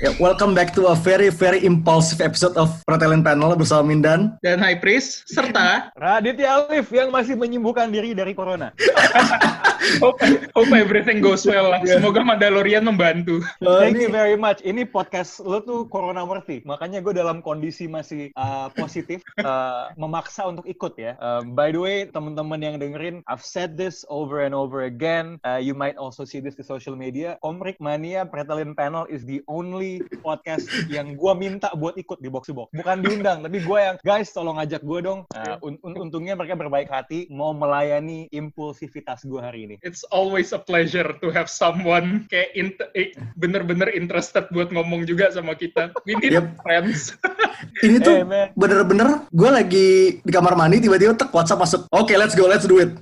Ya, welcome back to a very very impulsive episode of Protalent Panel bersama Mindan. dan High Priest serta Raditya Alif yang masih menyembuhkan diri dari corona. hope, hope everything goes well lah. Semoga Mandalorian membantu. Uh, Thank ini you very much. Ini podcast lo tuh corona worthy. Makanya gue dalam kondisi masih uh, positif, uh, memaksa untuk ikut ya. Um, by the way, teman-teman yang dengerin, I've said this over and over again. Uh, you might also see this di social media. Komrik Mania Pretalin Panel is the only podcast yang gue minta buat ikut di box to box. Bukan diundang, tapi gue yang guys tolong ajak gue dong. Uh, un- un- untungnya mereka berbaik hati mau melayani impulsivitas gue hari ini. It's always a pleasure to have someone kayak int- eh, bener-bener interested buat ngomong juga sama kita. We need Yep. friends. ini tuh Hey, bener-bener gue lagi di kamar mandi tiba-tiba tek WhatsApp masuk. Oke, let's go, let's do it.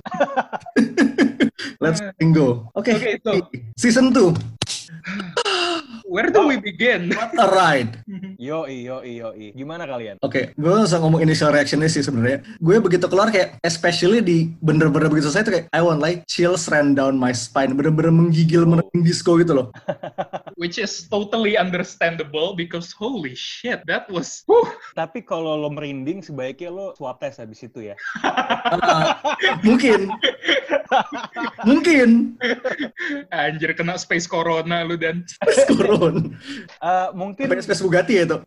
let's go. Oke, Oke, so- season 2. Where do we begin? What a ride. Yoi, yoi, yoi. Gimana kalian? Oke, gue langsung ngomong initial reactionnya sih sebenarnya. Gue begitu keluar kayak, especially di bener-bener begitu saya tuh kayak, I want like chills ran down my spine, bener-bener menggigil menurun disco gitu loh. Which is totally understandable because holy shit, that was whew, Tapi kalau lo merinding, sebaiknya lo swab test habis itu ya. Mungkin, mungkin, anjir kena space corona lu dan turun. Eh, mungkin Sampai space Bugatti ya itu.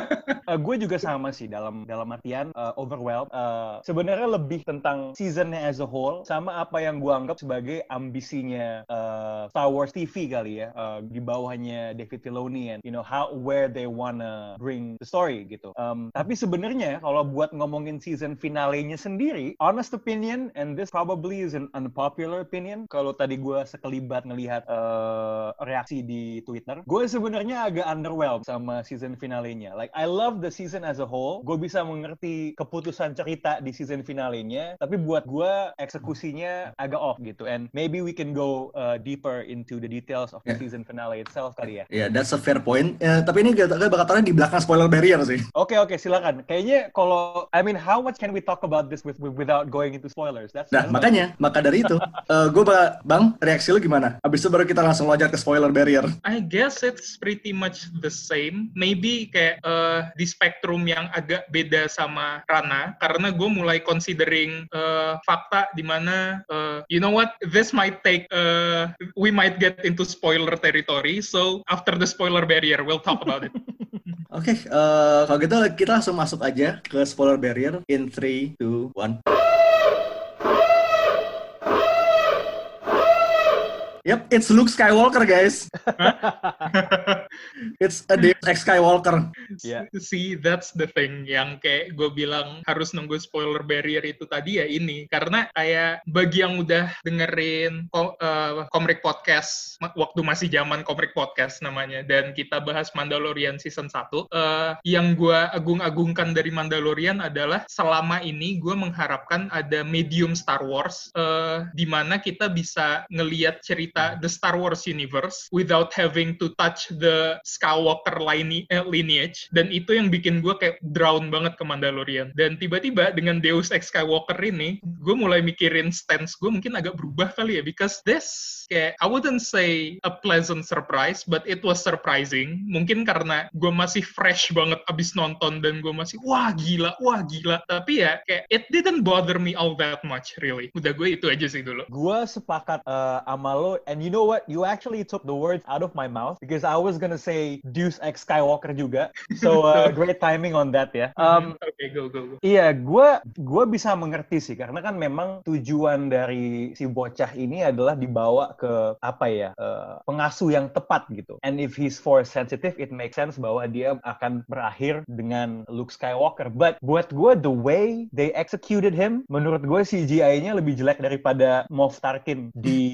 eh, gue juga sama sih dalam dalam artian eh, overwhelmed. Eh, Sebenarnya lebih tentang seasonnya as a whole sama apa yang gue anggap sebagai ambisinya eh, Star Wars TV kali ya eh, di bawahnya David Filoni and you know how where they wanna bring the story gitu. Em, tapi sebenarnya kalau buat ngomongin season finalenya sendiri, honest opinion and this probably is an unpopular opinion. Kalau tadi gue sekelibat ngelihat eh, reaksi di Twitter, gue sebenarnya agak underwhelmed sama season finalenya. Like I love the season as a whole. Gue bisa mengerti keputusan cerita di season finalenya, tapi buat gue eksekusinya agak off gitu. And maybe we can go uh, deeper into the details of the Yeah. season finale itself kali ya. Ya, that's a fair point. Eh, tapi ini gak, gak bakal taruhnya di belakang spoiler barrier sih. Oke oke silakan. Kayaknya kalau I mean how much can we talk about this with, with- without going into spoilers? That's Nah, makanya, maka dari itu, gue bang, reaksi lu gimana? Abis itu baru kita langsung loncat ke spoiler barrier. I guess it's pretty much the same. Maybe kayak eh, di spektrum yang agak beda sama Rana, karena gue mulai considering eh, fakta di mana, eh, you know what, this might take, eh, we might get into spoiler territory. So after the spoiler barrier, we'll talk about it. Oke, eh, kalau gitu kita langsung masuk aja ke spoiler barrier in 3, 2, 1. Yep, it's Luke Skywalker, guys. it's a Deus Ex Skywalker. Yeah. See, that's the thing yang kayak gue bilang harus nunggu spoiler barrier itu tadi ya ini. Karena kayak bagi yang udah dengerin ko- eh, Komrik Podcast, ma- waktu masih zaman Komrik Podcast namanya, dan kita bahas Mandalorian Season 1, eh, yang gue agung-agungkan dari Mandalorian adalah selama ini gue mengharapkan ada medium Star Wars, eh, di mana kita bisa ngeliat cerita the Star Wars universe without having to touch the Skywalker line- eh, lineage dan itu yang bikin gue kayak drown banget ke Mandalorian. Dan tiba-tiba dengan Deus Ex Skywalker ini gue mulai mikirin stance gue mungkin agak berubah kali ya because this kayak I wouldn't say a pleasant surprise but it was surprising. Mungkin karena gue masih fresh banget abis nonton dan gue masih wah gila wah gila. Tapi ya kayak it didn't bother me all that much really. Udah gue itu aja sih dulu. Gue sepakat uh, sama lo, and you know what? You actually took the words out of my mouth because I was gonna say Deus Ex Skywalker juga. So uh, great timing on that ya. Um, oke go go go Iya, gue gue bisa mengerti sih karena kan memang tujuan dari si bocah ini adalah dibawa ke apa ya eh, pengasuh yang tepat gitu. And if he's force sensitive, it makes sense bahwa dia akan berakhir dengan Luke Skywalker. But buat gue the way they executed him, menurut gue CGI-nya lebih jelek daripada Moff Tarkin di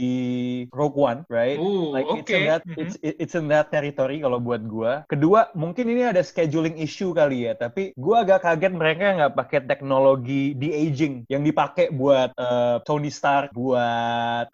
Rogue One, right? Ooh, like it's okay. in that Mhm. it's it's in that territory kalau buat gua. Kedua, mungkin ini ada scheduling issue kali ya, tapi gua agak kaget mereka nggak pakai teknologi de aging yang dipakai buat eh, Tony Stark, buat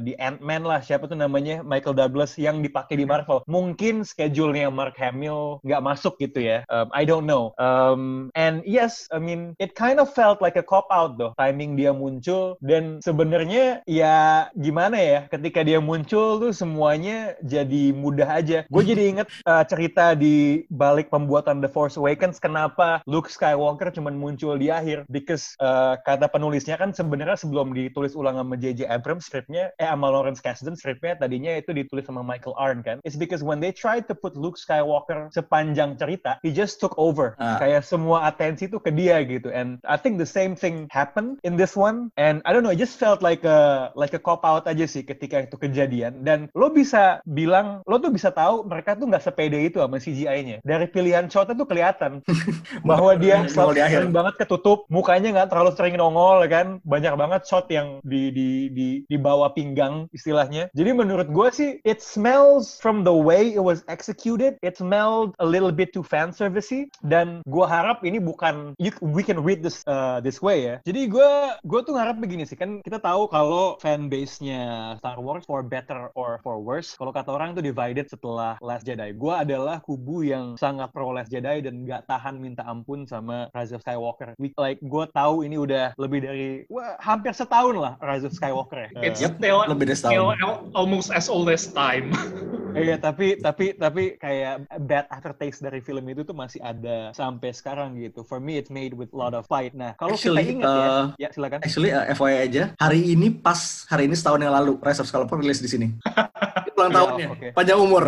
di Ant-Man lah siapa tuh namanya Michael Douglas yang dipakai di Marvel. Mungkin schedule-nya Mark Hamill nggak masuk gitu ya. Um, I don't know. Um, and yes, I mean it kind of felt like a cop out though. Timing dia muncul dan sebenarnya ya gimana ya ketika dia muncul tuh semuanya jadi mudah aja. Gue jadi inget uh, cerita di balik pembuatan The Force Awakens kenapa Luke Skywalker cuman muncul di akhir because uh, kata penulisnya kan sebenarnya sebelum ditulis ulang sama J.J. Abrams scriptnya eh sama Lawrence Kasdan scriptnya tadinya itu ditulis sama Michael Arndt kan. It's because when they tried to put Luke Skywalker sepanjang cerita, he just took over. Ah. Kayak semua atensi tuh ke dia gitu. And I think the same thing happened in this one. And I don't know, it just felt like a like a cop out aja sih ketika itu kejadian. Dan lo bisa bilang, lo tuh bisa tahu mereka tuh nggak sepede itu sama CGI-nya. Dari pilihan shotnya tuh kelihatan bahwa dia selalu di sering banget ketutup, mukanya nggak terlalu sering nongol kan. Banyak banget shot yang di di di di bawah pinggang istilahnya. Jadi menurut gue sih, it smells from the way it was executed, it smelled a little bit too fan servicey. Dan gue harap ini bukan you, we can read this uh, this way ya. Jadi gue gue tuh ngarep begini sih kan kita tahu kalau fan base-nya Star Wars for better or for worse. Kalau kata orang tuh divided setelah Last Jedi. Gue adalah kubu yang sangat pro Last Jedi dan nggak tahan minta ampun sama Rise of Skywalker. We, like gue tahu ini udah lebih dari wah, hampir setahun lah Rise of Skywalker ya. It's Yep, still, lebih dari setahun. almost as old as time. Iya tapi tapi tapi kayak bad aftertaste dari film itu tuh masih ada sampai sekarang gitu. For me it's made with a lot of fight. Nah kalau kita Actually, ingat ya, uh, ya silakan. Actually, uh, FYI aja, hari ini pas hari ini setahun yang lalu Rise of Skywalker rilis di sini. Ulang Ya, tahunnya, oke. panjang umur.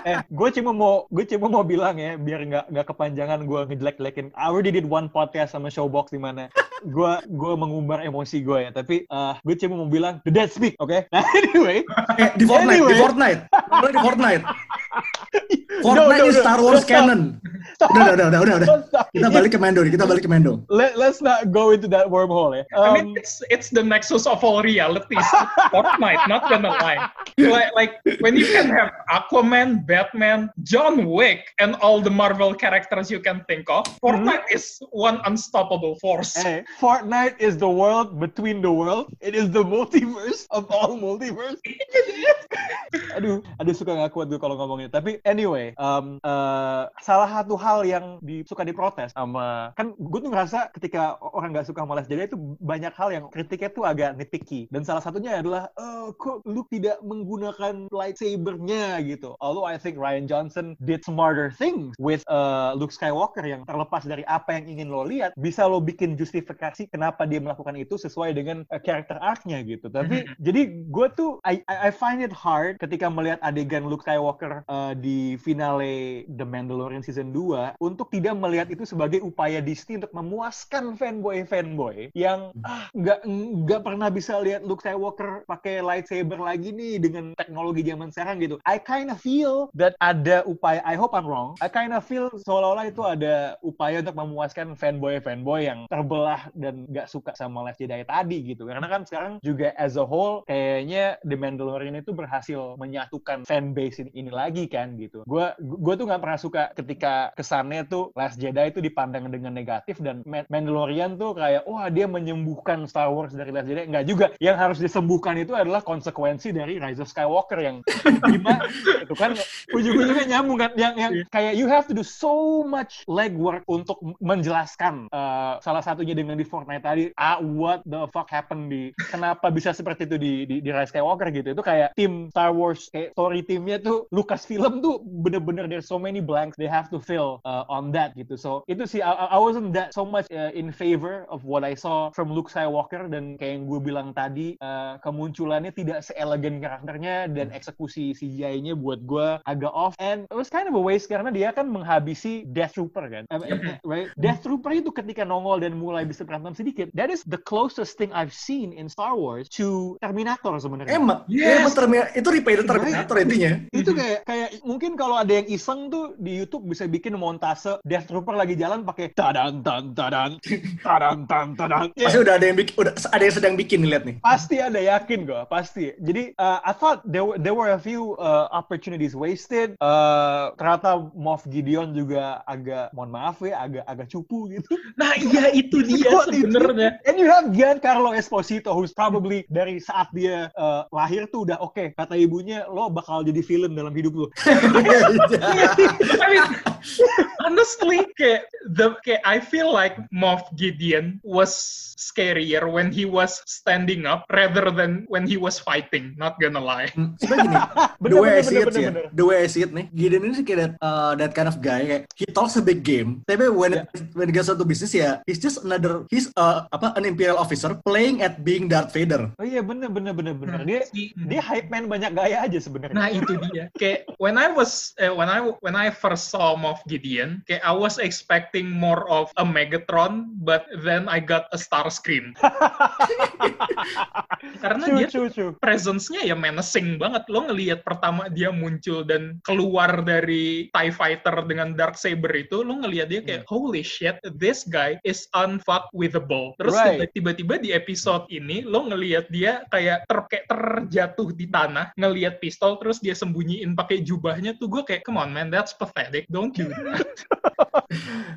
Eh, gue cuma mau gue cuma mau bilang ya biar nggak nggak kepanjangan gue ngejelek-jelekin. I already did one podcast sama Showbox di mana gue gue mengumbar emosi gue ya. Tapi uh, gue cuma mau bilang the dead speak, oke? Nah anyway, Eh, di Fortnite, di Anyway. Fortnite. Mulai di Fortnite. No, Fortnite no, is no. Star Wars Stop. canon. Udah, udah, udah, udah, udah. Kita balik ke Mando, nih, kita balik ke Mando. Let, let's not go into that wormhole ya. I mean, Um, it's it's the nexus of all realities. Fortnite, not gonna lie. Like, like when you can have Aquaman, Batman, John Wick, and all the Marvel characters you can think of, Fortnite is one unstoppable force. Hey, Fortnite is the world between the world. It is the multiverse of all multiverse. aduh, aduh suka nggak kuat gue kalau ngomongnya. Tapi anyway, um, uh, salah satu hal yang di, suka diprotes sama kan gue tuh ngerasa ketika orang nggak suka malas jadi itu banyak hal yang kritiknya tuh agak nitpicky. Dan salah satunya adalah, oh, kok lu tidak menggunakan lightsabernya gitu. Although I think Ryan Johnson did smarter things with uh, Luke Skywalker yang terlepas dari apa yang ingin lo lihat, bisa lo bikin justifikasi kenapa dia melakukan itu sesuai dengan uh, karakter arc-nya gitu. Tapi jadi gue tuh I, I I find it hard ketika melihat adegan Luke Skywalker uh, di finale The Mandalorian season 2 untuk tidak melihat itu sebagai upaya Disney untuk memuaskan fanboy-fanboy yang ah nggak nggak pernah bisa lihat Luke Skywalker pakai lightsaber lagi nih dengan teknologi zaman sekarang gitu. I kind of feel that ada upaya I hope I'm wrong. I kind of feel seolah-olah itu ada upaya untuk memuaskan fanboy-fanboy yang terbelah dan nggak suka sama Last Jedi tadi gitu. Karena kan sekarang juga as a whole kayaknya The Mandalorian itu berhasil menyatukan fanbase ini, ini lagi kan gitu. Gue gue tuh nggak pernah suka ketika kesannya tuh Last Jedi itu dipandang dengan negatif dan Ma- Mandalorian tuh kayak wah dia menyembuhkan Star Wars dari Last Jedi. Nggak juga. Yang harus disembuhkan itu adalah konsekuensi dari Rise of Skywalker yang gimana itu kan ujung-ujungnya nyambung kan yang yang kayak you have to do so much legwork untuk menjelaskan uh, salah satunya dengan di Fortnite tadi ah what the fuck happened di kenapa bisa seperti itu di di, di Rise Skywalker gitu itu kayak tim Star Wars kayak story timnya tuh Lucasfilm tuh bener-bener there's so many blanks they have to fill uh, on that gitu. So itu sih I, I wasn't that so much uh, in favor of what I saw from Luke Skywalker dan kayak yang gue bilang tadi uh, kemunculannya tidak seelegan karakternya dan eksekusi CGI-nya buat gue agak off. And it was kind of a waste karena dia kan menghabisi Death Trooper kan? Eh, eh, right? Death Trooper itu ketika nongol dan mulai bisa berantem sedikit that is the closest thing I've seen in Star Wars to Terminator sebenarnya. Emang, Yes. emang Terminator, itu repainted Terminator intinya. itu kayak kayak mungkin kalau ada yang iseng tuh di YouTube bisa bikin montase Death Trooper lagi jalan pakai tadan tan tadan tadan tan tadan. Pasti udah ada yang bikin, udah ada yang sedang bikin nih lihat nih. Pasti ada yakin gue, pasti. Jadi uh, I thought there were, there were a few uh, opportunities wasted. Uh, ternyata Moff Gideon juga agak, mohon maaf ya, agak agak cupu gitu. Nah iya itu dia sebenarnya. And you have Giancarlo Esposito who's probably dari saat dia uh, lahir tuh udah oke kata ibunya lo bakal jadi villain dalam hidup lo. I mean, honestly, kayak the kayak I feel like Moff Gideon was scarier when he was standing up rather than when he was fighting. Not gonna lie. Hmm, Sebenarnya gini, the Bener, way I bener, see it ya, bener. the way I see it nih, Gideon ini sih kayak that, uh, that kind of guy, kayak he talks a big game, tapi when it, when it gets to business ya, he's just another, he's uh, apa an imperial officer playing at being Darth Vader. Oh iya bener bener bener bener. Hmm, Dia si- dia hype man banyak gaya aja sebenarnya. Nah itu dia. Kayak when I was eh, when I when I first saw Moff Gideon, kayak I was expecting more of a Megatron, but then I got a Starscream. Karena True, dia presence-nya ya menacing banget. Lo ngelihat pertama dia muncul dan keluar dari TIE Fighter dengan Dark Saber itu, lo ngelihat dia kayak, holy shit, this guy is unfuckwithable. Terus Right. tiba-tiba di episode ini, lo ngelihat dia kayak, ter kayak terjatuh di tanah, ngelihat pistol, terus dia sembunyiin pakai jubahnya tuh, gue kayak, come on man, that's pathetic, don't.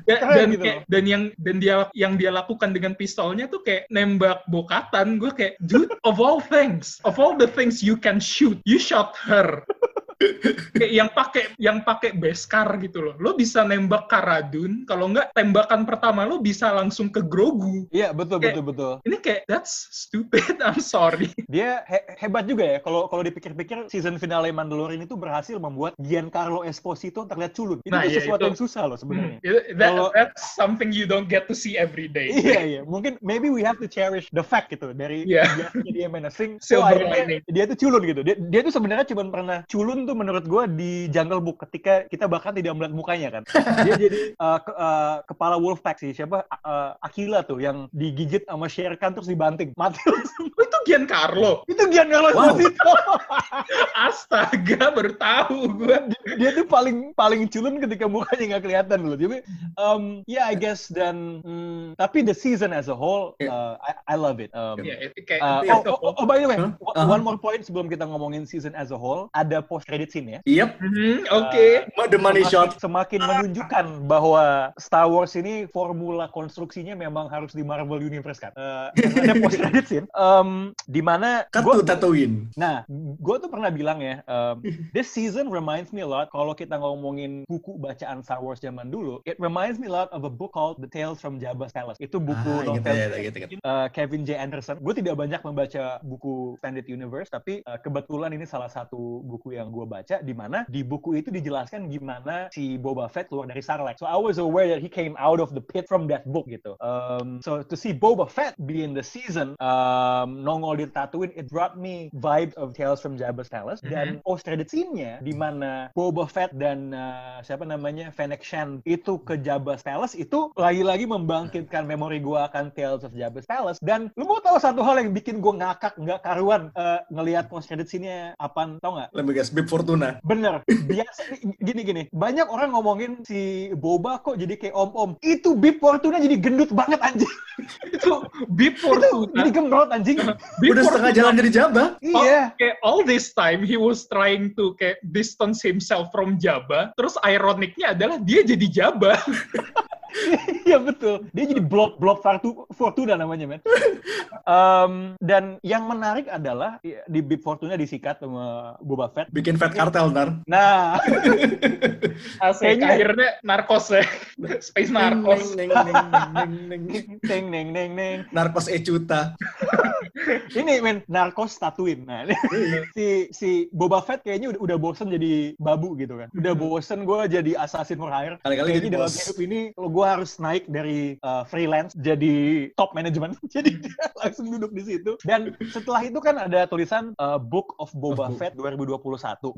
Ya, Keren dan gitu kayak, dan yang dan dia yang dia lakukan dengan pistolnya tuh kayak nembak bokatan gue kayak dude of all things of all the things you can shoot you shot her yang pakai yang pakai beskar gitu loh lo bisa nembak Karadun kalau nggak tembakan pertama lo bisa langsung ke Grogu Iya betul Kayak- betul betul. ini kayak that's stupid I'm sorry Dia he- hebat juga ya kalau kalau dipikir-pikir season finale Mandalorian itu berhasil membuat Giancarlo Esposito terlihat culun. Itu Nah, iya, sesuatu itu. yang susah loh sebenarnya. Hmm, that- Kalau- that's something you don't get to see every day Iya iya, mungkin maybe we have to cherish the fact gitu dari Iya. biasanya dia menacing, Silver so akhirnya lining. dia tuh culun gitu. Dia, dia tuh sebenarnya cuma pernah culun tuh menurut gua di Jungle Book ketika kita bahkan tidak melihat mukanya kan. Dia jadi uh, ke- uh, kepala Wolfpack sih siapa uh, Akila tuh yang digigit sama Shere Khan terus dibanting mati langsung. Oh, itu Giancarlo Itu Giancarlo Wow. Esposito. astaga baru tahu gue dia tuh paling paling culun ketika mukanya nggak kelihatan loh. Jadi, um, yeah I guess dan hmm, tapi the season as a whole, Yeah. uh, I, I love it. Um, ya itu kayak Uh, itu oh, oh, oh, by the way, Huh? one- one more point sebelum kita ngomongin season as a whole, ada post credit scene ya. Yep, Mhm, oke the money Semakin- shot. Semakin menunjukkan bahwa Star Wars ini formula konstruksinya memang harus di Marvel Universe kan. Uh, ada post credit scene, um, di mana Cut gua-. Nah, gue tuh pernah bilang ya, um, this season reminds me a lot, kalau kita ngomongin buku bacaan Star Wars zaman dulu, it reminds me a lot of a book called The Tales from Jabba's Palace. Itu buku Ah, gitu novel ya, gitu, gitu. uh, Kevin J. Anderson. Gue tidak banyak membaca buku Extended Universe, tapi uh, kebetulan ini salah satu buku yang gue baca, di mana di buku itu dijelaskan gimana si Boba Fett keluar dari Sarlacc. So I was aware that he came out of the pit from that book gitu. Um, so to see Boba Fett be in the season, um, nongol di Tatooine, it brought me vibes of Tales from Jabba's Palace. Dan post credit scene-nya, di mana Boba Fett dan uh, siapa namanya Fennec Shan itu ke Jabba's Palace, itu lagi-lagi membangkitkan memori gue akan Tales of Jabba's Palace. Dan lu mau tahu satu hal yang bikin gue ngakak nggak karuan uh, ngelihat post credit scene-nya apaan tau nggak? Let me guess, Bib Fortuna. Bener, biasa gini-gini. Banyak orang ngomongin si Boba kok jadi kayak om-om. Itu Bib Fortuna jadi gendut banget anjing. itu Bib Itu jadi Fortuna gemrot anjing. Bib Udah setengah Fortuna. jalan dari Jabba. Oh, Iya. kayak all this time he was trying to kayak distance himself from Jabba. Terus ironicnya adalah dia jadi Jabba. Iya betul. Dia jadi blok blok Fortu- Fortuna namanya, men. Um, dan yang menarik adalah ya, di Bib Fortuna disikat sama Boba Fett. Bikin fat kartel ntar. Nah, Asik, Kayaknya- akhirnya narkos ya. Space narkos. Neng, neng, neng, neng, neng, neng. neng neng neng neng. Narkos Ecuta. Ini men narkos Tatooine. Nah, ini si si Boba Fett kayaknya udah, udah bosen jadi babu gitu kan. Udah bosen gue jadi assassin for hire. Kali-kali jadi dalam bos. hidup ini gue harus naik dari uh, freelance jadi top management. jadi dia langsung duduk di situ. Dan setelah itu kan ada tulisan uh, Book of Boba Of. Fett 2021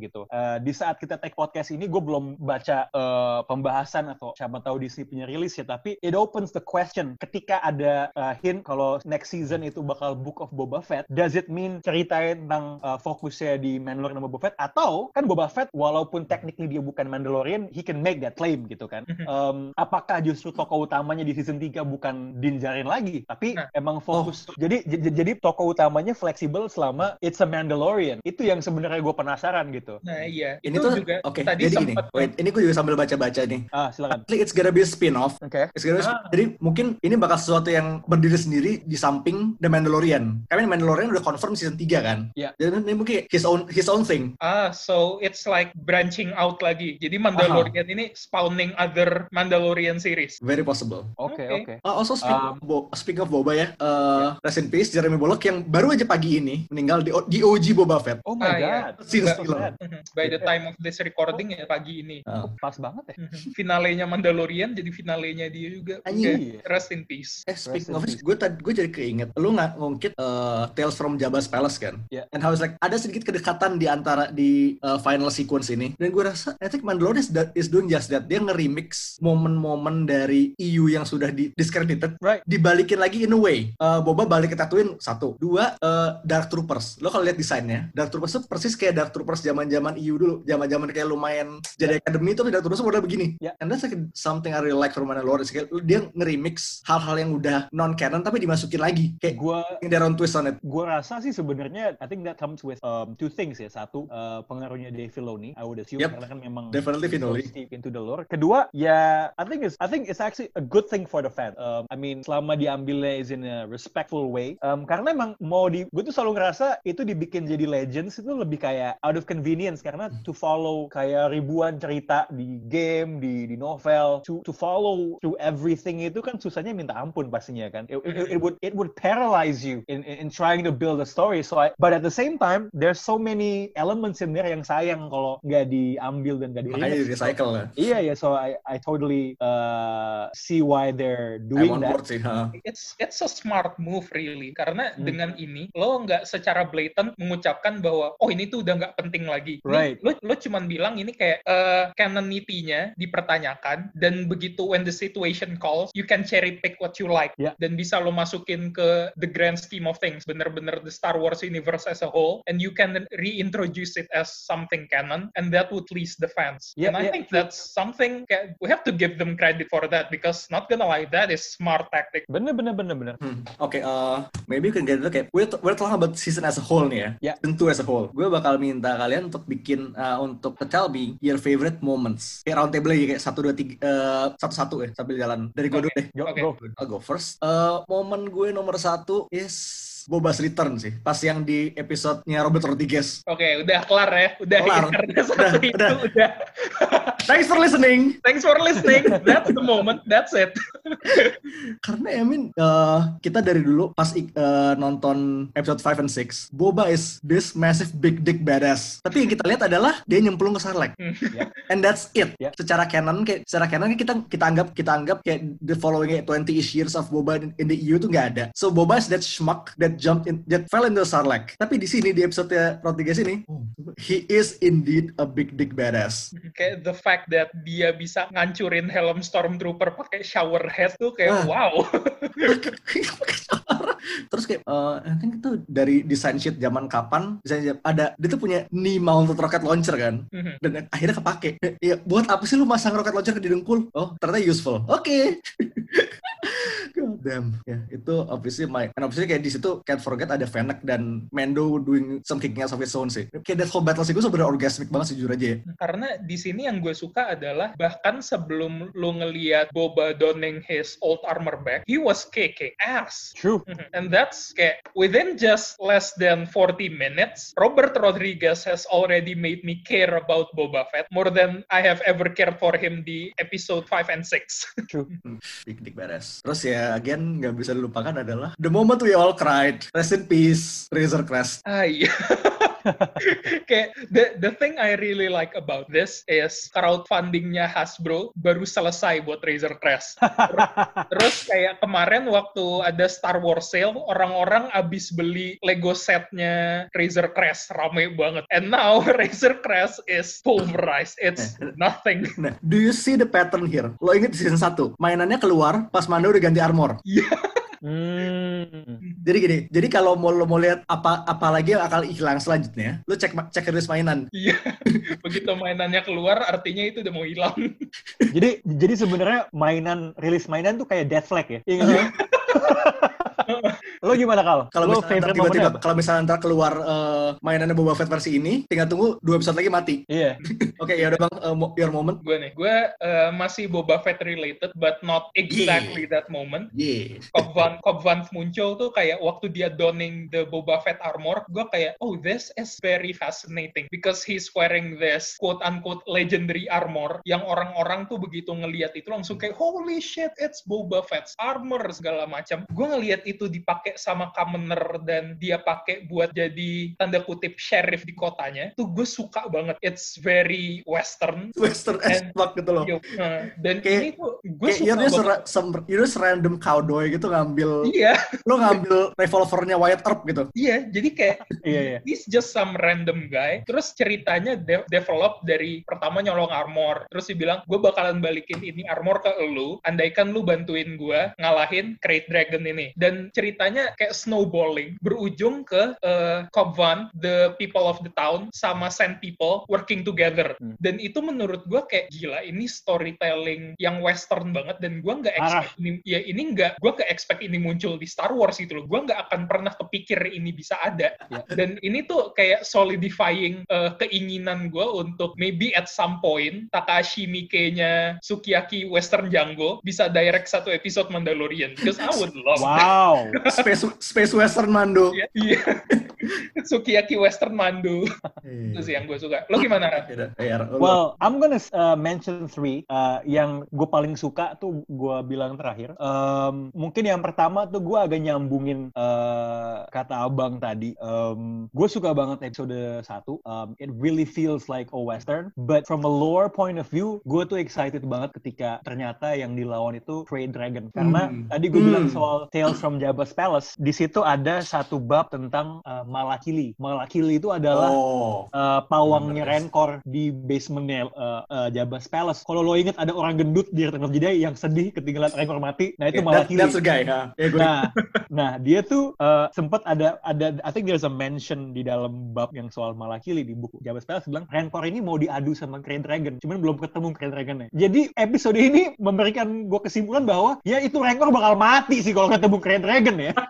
gitu. Uh, di saat kita take podcast ini gue belum baca uh, pembahasan atau siapa tahu Disney punya rilis ya. Tapi it opens the question ketika ada uh, hint kalau next season itu bakal Book of Boba Fett, does it mean ceritain tentang uh, fokusnya di Mandalorian sama Boba Fett atau kan Boba Fett walaupun technically dia bukan Mandalorian, he can make that claim gitu kan. Mhm. Um, apakah justru tokoh utamanya di season 3 bukan Din Djarin lagi, tapi Nah. emang fokus. Jadi j- j- jadi tokoh utamanya fleksibel selama it's a Mandalorian. Itu yang sebenarnya gue penasaran gitu. Nah iya, Ini itu tuh juga oke. tadi jadi gini, sempat wait, ini gue juga sambil baca-baca nih. Ah, silakan. Actually, it's gonna be a spin-off. Oke. It's gonna be- Ah. Jadi mungkin ini bakal sesuatu yang berdiri sendiri di samping The Mandalorian. Karena Mandalorian udah confirm season 3 kan. Iya. Jadi ini mungkin his own his own thing. Ah, so it's like branching out lagi. Jadi Mandalorian ini spawning other Mandalorian series. Very possible. Oke, Oke. oke. Uh, also speak Um, of Bo- speaking of Boba ya, uh, rest in peace Jeremy Bullock yang baru aja pagi ini meninggal di, O- di OG Boba Fett. Oh my Ah, iya. god. Season Nggak- Stiller. Mhm. By the time of this recording ya pagi ini. Uh, Oh, pas banget ya. Mhm. Finalenya Mandalorian jadi finalenya dia juga. Anjing. Oke, Rest in peace. Eh, speaking of gue tadi gue jadi keinget, lu nggak ngungkit uh, Tales from Jabba's Palace kan? Yeah. And how it's like ada sedikit kedekatan di antara di uh, final sequence ini. Dan gue rasa, I think Mandalorian is, that- is doing just that. Dia nge-remix momen-momen dari EU yang sudah di discredited, Right. dibalikin lagi in a way. Uh, Boba balik ke Tatooine satu, dua uh, Dark Troopers. Lo kalau lihat desainnya, Dark Troopers tuh persis kayak Dark Troopers zaman-zaman EU dulu, zaman-zaman kayak lumayan jadi Academy itu Dark Troopers model begini. Yeah. And that's like something I really like from Mandalorian. Dia nge-remix hal-hal yang udah non canon tapi dimasukin lagi kayak Gua their own twist on it. gue rasa sih sebenarnya I think that comes with um, two things ya. Satu uh, pengaruhnya Dave Filoni. I would assume Yep. karena kan memang Definitely Filoni. into the lore. Kedua ya I think it's I think it's actually a good thing for the fan. Um, I mean selama diambilnya is in a respectful way. Um, karena emang mau di gue tuh selalu ngerasa itu dibikin jadi legends itu lebih kayak out of convenience. Karena to follow kayak ribuan cerita di game di di novel to to follow through everything itu kan susahnya minta ampun pastinya kan. It, it, it would it would paralyze you in, in in trying to build a story so I, but at the same time there's so many elements in there yang sayang kalau nggak diambil dan nggak di Makanya di recycle lah. Iya ya, so I I totally uh, see why they're doing that. board sih. ha. It's it's a smart move really karena Hmm. dengan ini lo nggak secara blatant mengucapkan bahwa oh ini tuh udah nggak penting lagi. Ini Right. Lo lo cuman bilang ini kayak uh, canonity-nya dipertanyakan dan begitu when the situation calls you can cherry pick what you like Yeah. dan bisa lo masukin ke the grand scheme of things bener-bener the Star Wars universe as a whole and you can reintroduce it as something canon and that would please the fans. Yeah, and I yeah. think that's something we have to give them credit for that because not gonna lie that is smart tactic. Bener bener bener bener. Hmm. Oke, uh, maybe you can get it. Kayak we're, we're talking about season as a whole nih ya. Ya. Tentu as a whole. Gue bakal minta kalian untuk bikin uh, untuk tell me your favorite moments. Kayak round table aja kayak satu dua tiga uh, satu satu ya sambil jalan. Dari gue Oke. dulu deh. Go Oke. go. I'll go first. Uh, momen gue nomor satu is Boba's Return sih. Pas yang di episode-nya Robert Rodriguez. Oke, udah kelar ya. Udah Kelar. karena satu Udah, itu udah. udah. Thanks for listening. Thanks for listening. That's the moment. That's it. Karena I mean uh, kita dari dulu pas uh, nonton episode 5 and 6, Boba is this massive big dick badass. Tapi yang kita lihat adalah dia nyemplung ke Sarlacc. Ya. And that's it. Ya. Secara canon kayak secara canon kita kita anggap kita anggap kayak the following 20-ish years of Boba in, in the EU tuh nggak ada. So Boba is that schmuck that jumped in that fell into Sarlacc. Tapi di sini di episode Rodriguez ini, he is indeed a big dick badass. Kayak the fact that dia bisa ngancurin helm stormtrooper pakai shower head tuh kayak Ah. wow. Terus kayak uh, I think itu dari design sheet zaman kapan desain sheet ada dia tuh punya knee mounted rocket launcher kan Mhm. dan akhirnya kepake. Ya buat apa sih lu masang rocket launcher ke dengkul? Oh ternyata useful. Oke. God damn. Ya itu obviously my and obviously kayak di situ can't forget ada Fennec dan Mando doing some kicking ass of his own sih. Kayak that whole battle sih gue sebenarnya orgasmic banget sih jujur aja ya. Karena di sini yang gue suka adalah bahkan sebelum lu ngeliat Boba donning his old armor back, he was kicking ass. True. Mhm. And that's kayak within just less than 40 minutes, Robert Rodriguez has already made me care about Boba Fett more than I have ever cared for him di episode 5 and 6. True. Big dick badass. Terus ya again nggak bisa dilupakan adalah the moment we all cried. Rest in peace, Razor Crest. Ah iya. Kayak the the thing I really like about this is crowdfundingnya Hasbro baru selesai buat Razor Crest. Terus kayak kemarin waktu ada Star Wars sale, orang-orang abis beli Lego setnya Razor Crest rame banget. And now Razor Crest is pulverized. It's nothing. Nah, do you see the pattern here? Lo inget season 1, mainannya keluar pas Mando udah ganti armor. Hmm. Jadi gini, jadi kalau mau lo mau lihat apa apa lagi yang akan hilang selanjutnya, lo cek cek rilis mainan. Iya. Begitu mainannya keluar, artinya itu udah mau hilang. jadi jadi sebenarnya mainan rilis mainan tuh kayak dead flag ya. Iya? Lo gimana Kal? Kalau Lo misalnya tiba-tiba kalau misalnya ntar keluar eh, mainannya Boba Fett versi ini, tinggal tunggu dua episode lagi mati. Iya. Oke, ya udah Bang, mo- your moment. gue nih, gue eh, masih Boba Fett related, but not exactly that moment. Yeah. Cobb Van, Cobb Vanth muncul tuh kayak waktu dia donning the Boba Fett armor, gue kayak, oh this is very fascinating because he's wearing this quote-unquote legendary armor yang orang-orang tuh begitu ngelihat itu langsung kayak, holy shit, it's Boba Fett's armor segala macam. Gue ngelihat itu dipakai sama Commoner dan dia pakai buat jadi tanda kutip sheriff di kotanya, tuh gue suka banget. It's very western. Western as And- fuck gitu loh. Yo, uh, dan Kayak- ini tuh gue suka banget. some, you're just random cowboy gitu ngambil, Iya, lo ngambil revolvernya Wyatt Earp gitu. iya. Jadi kayak Iya iya. he's just some random guy. Terus ceritanya de- develop dari pertama nyolong armor. Terus dia bilang, gue bakalan balikin ini armor ke lu. Andaikan lu bantuin gue ngalahin Great Dragon ini. Dan ceritanya kayak snowballing. Berujung ke uh, Cobb Vanth, the people of the town, sama Sand People working together. Hmm. Dan itu menurut gue kayak gila. Ini storytelling yang western banget. Dan gue nggak expect ini, ya ini nggak, gue nggak expect ini muncul di Star Wars gitu loh. Gue nggak akan pernah kepikir ini bisa ada dan ini tuh kayak solidifying uh, keinginan gue untuk maybe at some point Takashi Miike-nya Sukiyaki Western Django bisa direct satu episode Mandalorian because I would love that. Wow. Space Space Western Mando. Iya, iya. Sukiyaki Western Mando itu sih yang gue suka. Lo gimana? Eh, Well, I'm gonna uh, mention three uh, yang gue paling suka tuh gue bilang terakhir. Um, mungkin yang pertama tuh gue agak nyambungin uh, kata abang tadi. Um, gue suka banget episode 1. Um, it really feels like a western, but from a lore point of view, gue tuh excited banget ketika ternyata yang dilawan itu Trade Dragon. Karena Hmm. tadi gue bilang Hmm. soal Tales from Jabba's Palace. Di situ ada satu bab tentang uh, Malakili. Malakili itu adalah Oh. uh, pawangnya Bener. Rancor di basementnya uh, uh, Jabba's Palace. Kalau lo inget ada orang gendut di Return of Jedi yang sedih ketinggalan Rancor mati. Nah itu Yeah, malah that- that's the guy. Ya, gue Nah, nah dia tuh uh, sempat ada ada I think there's a mention di dalam bab yang soal Malakili di buku Jabba's Palace bilang Rancor ini mau diadu sama Grand Dragon, cuman belum ketemu Grand Dragonnya. Jadi episode ini memberikan gue kesimpulan bahwa ya itu Rancor bakal mati sih kalau ketemu Grand Dragon ya.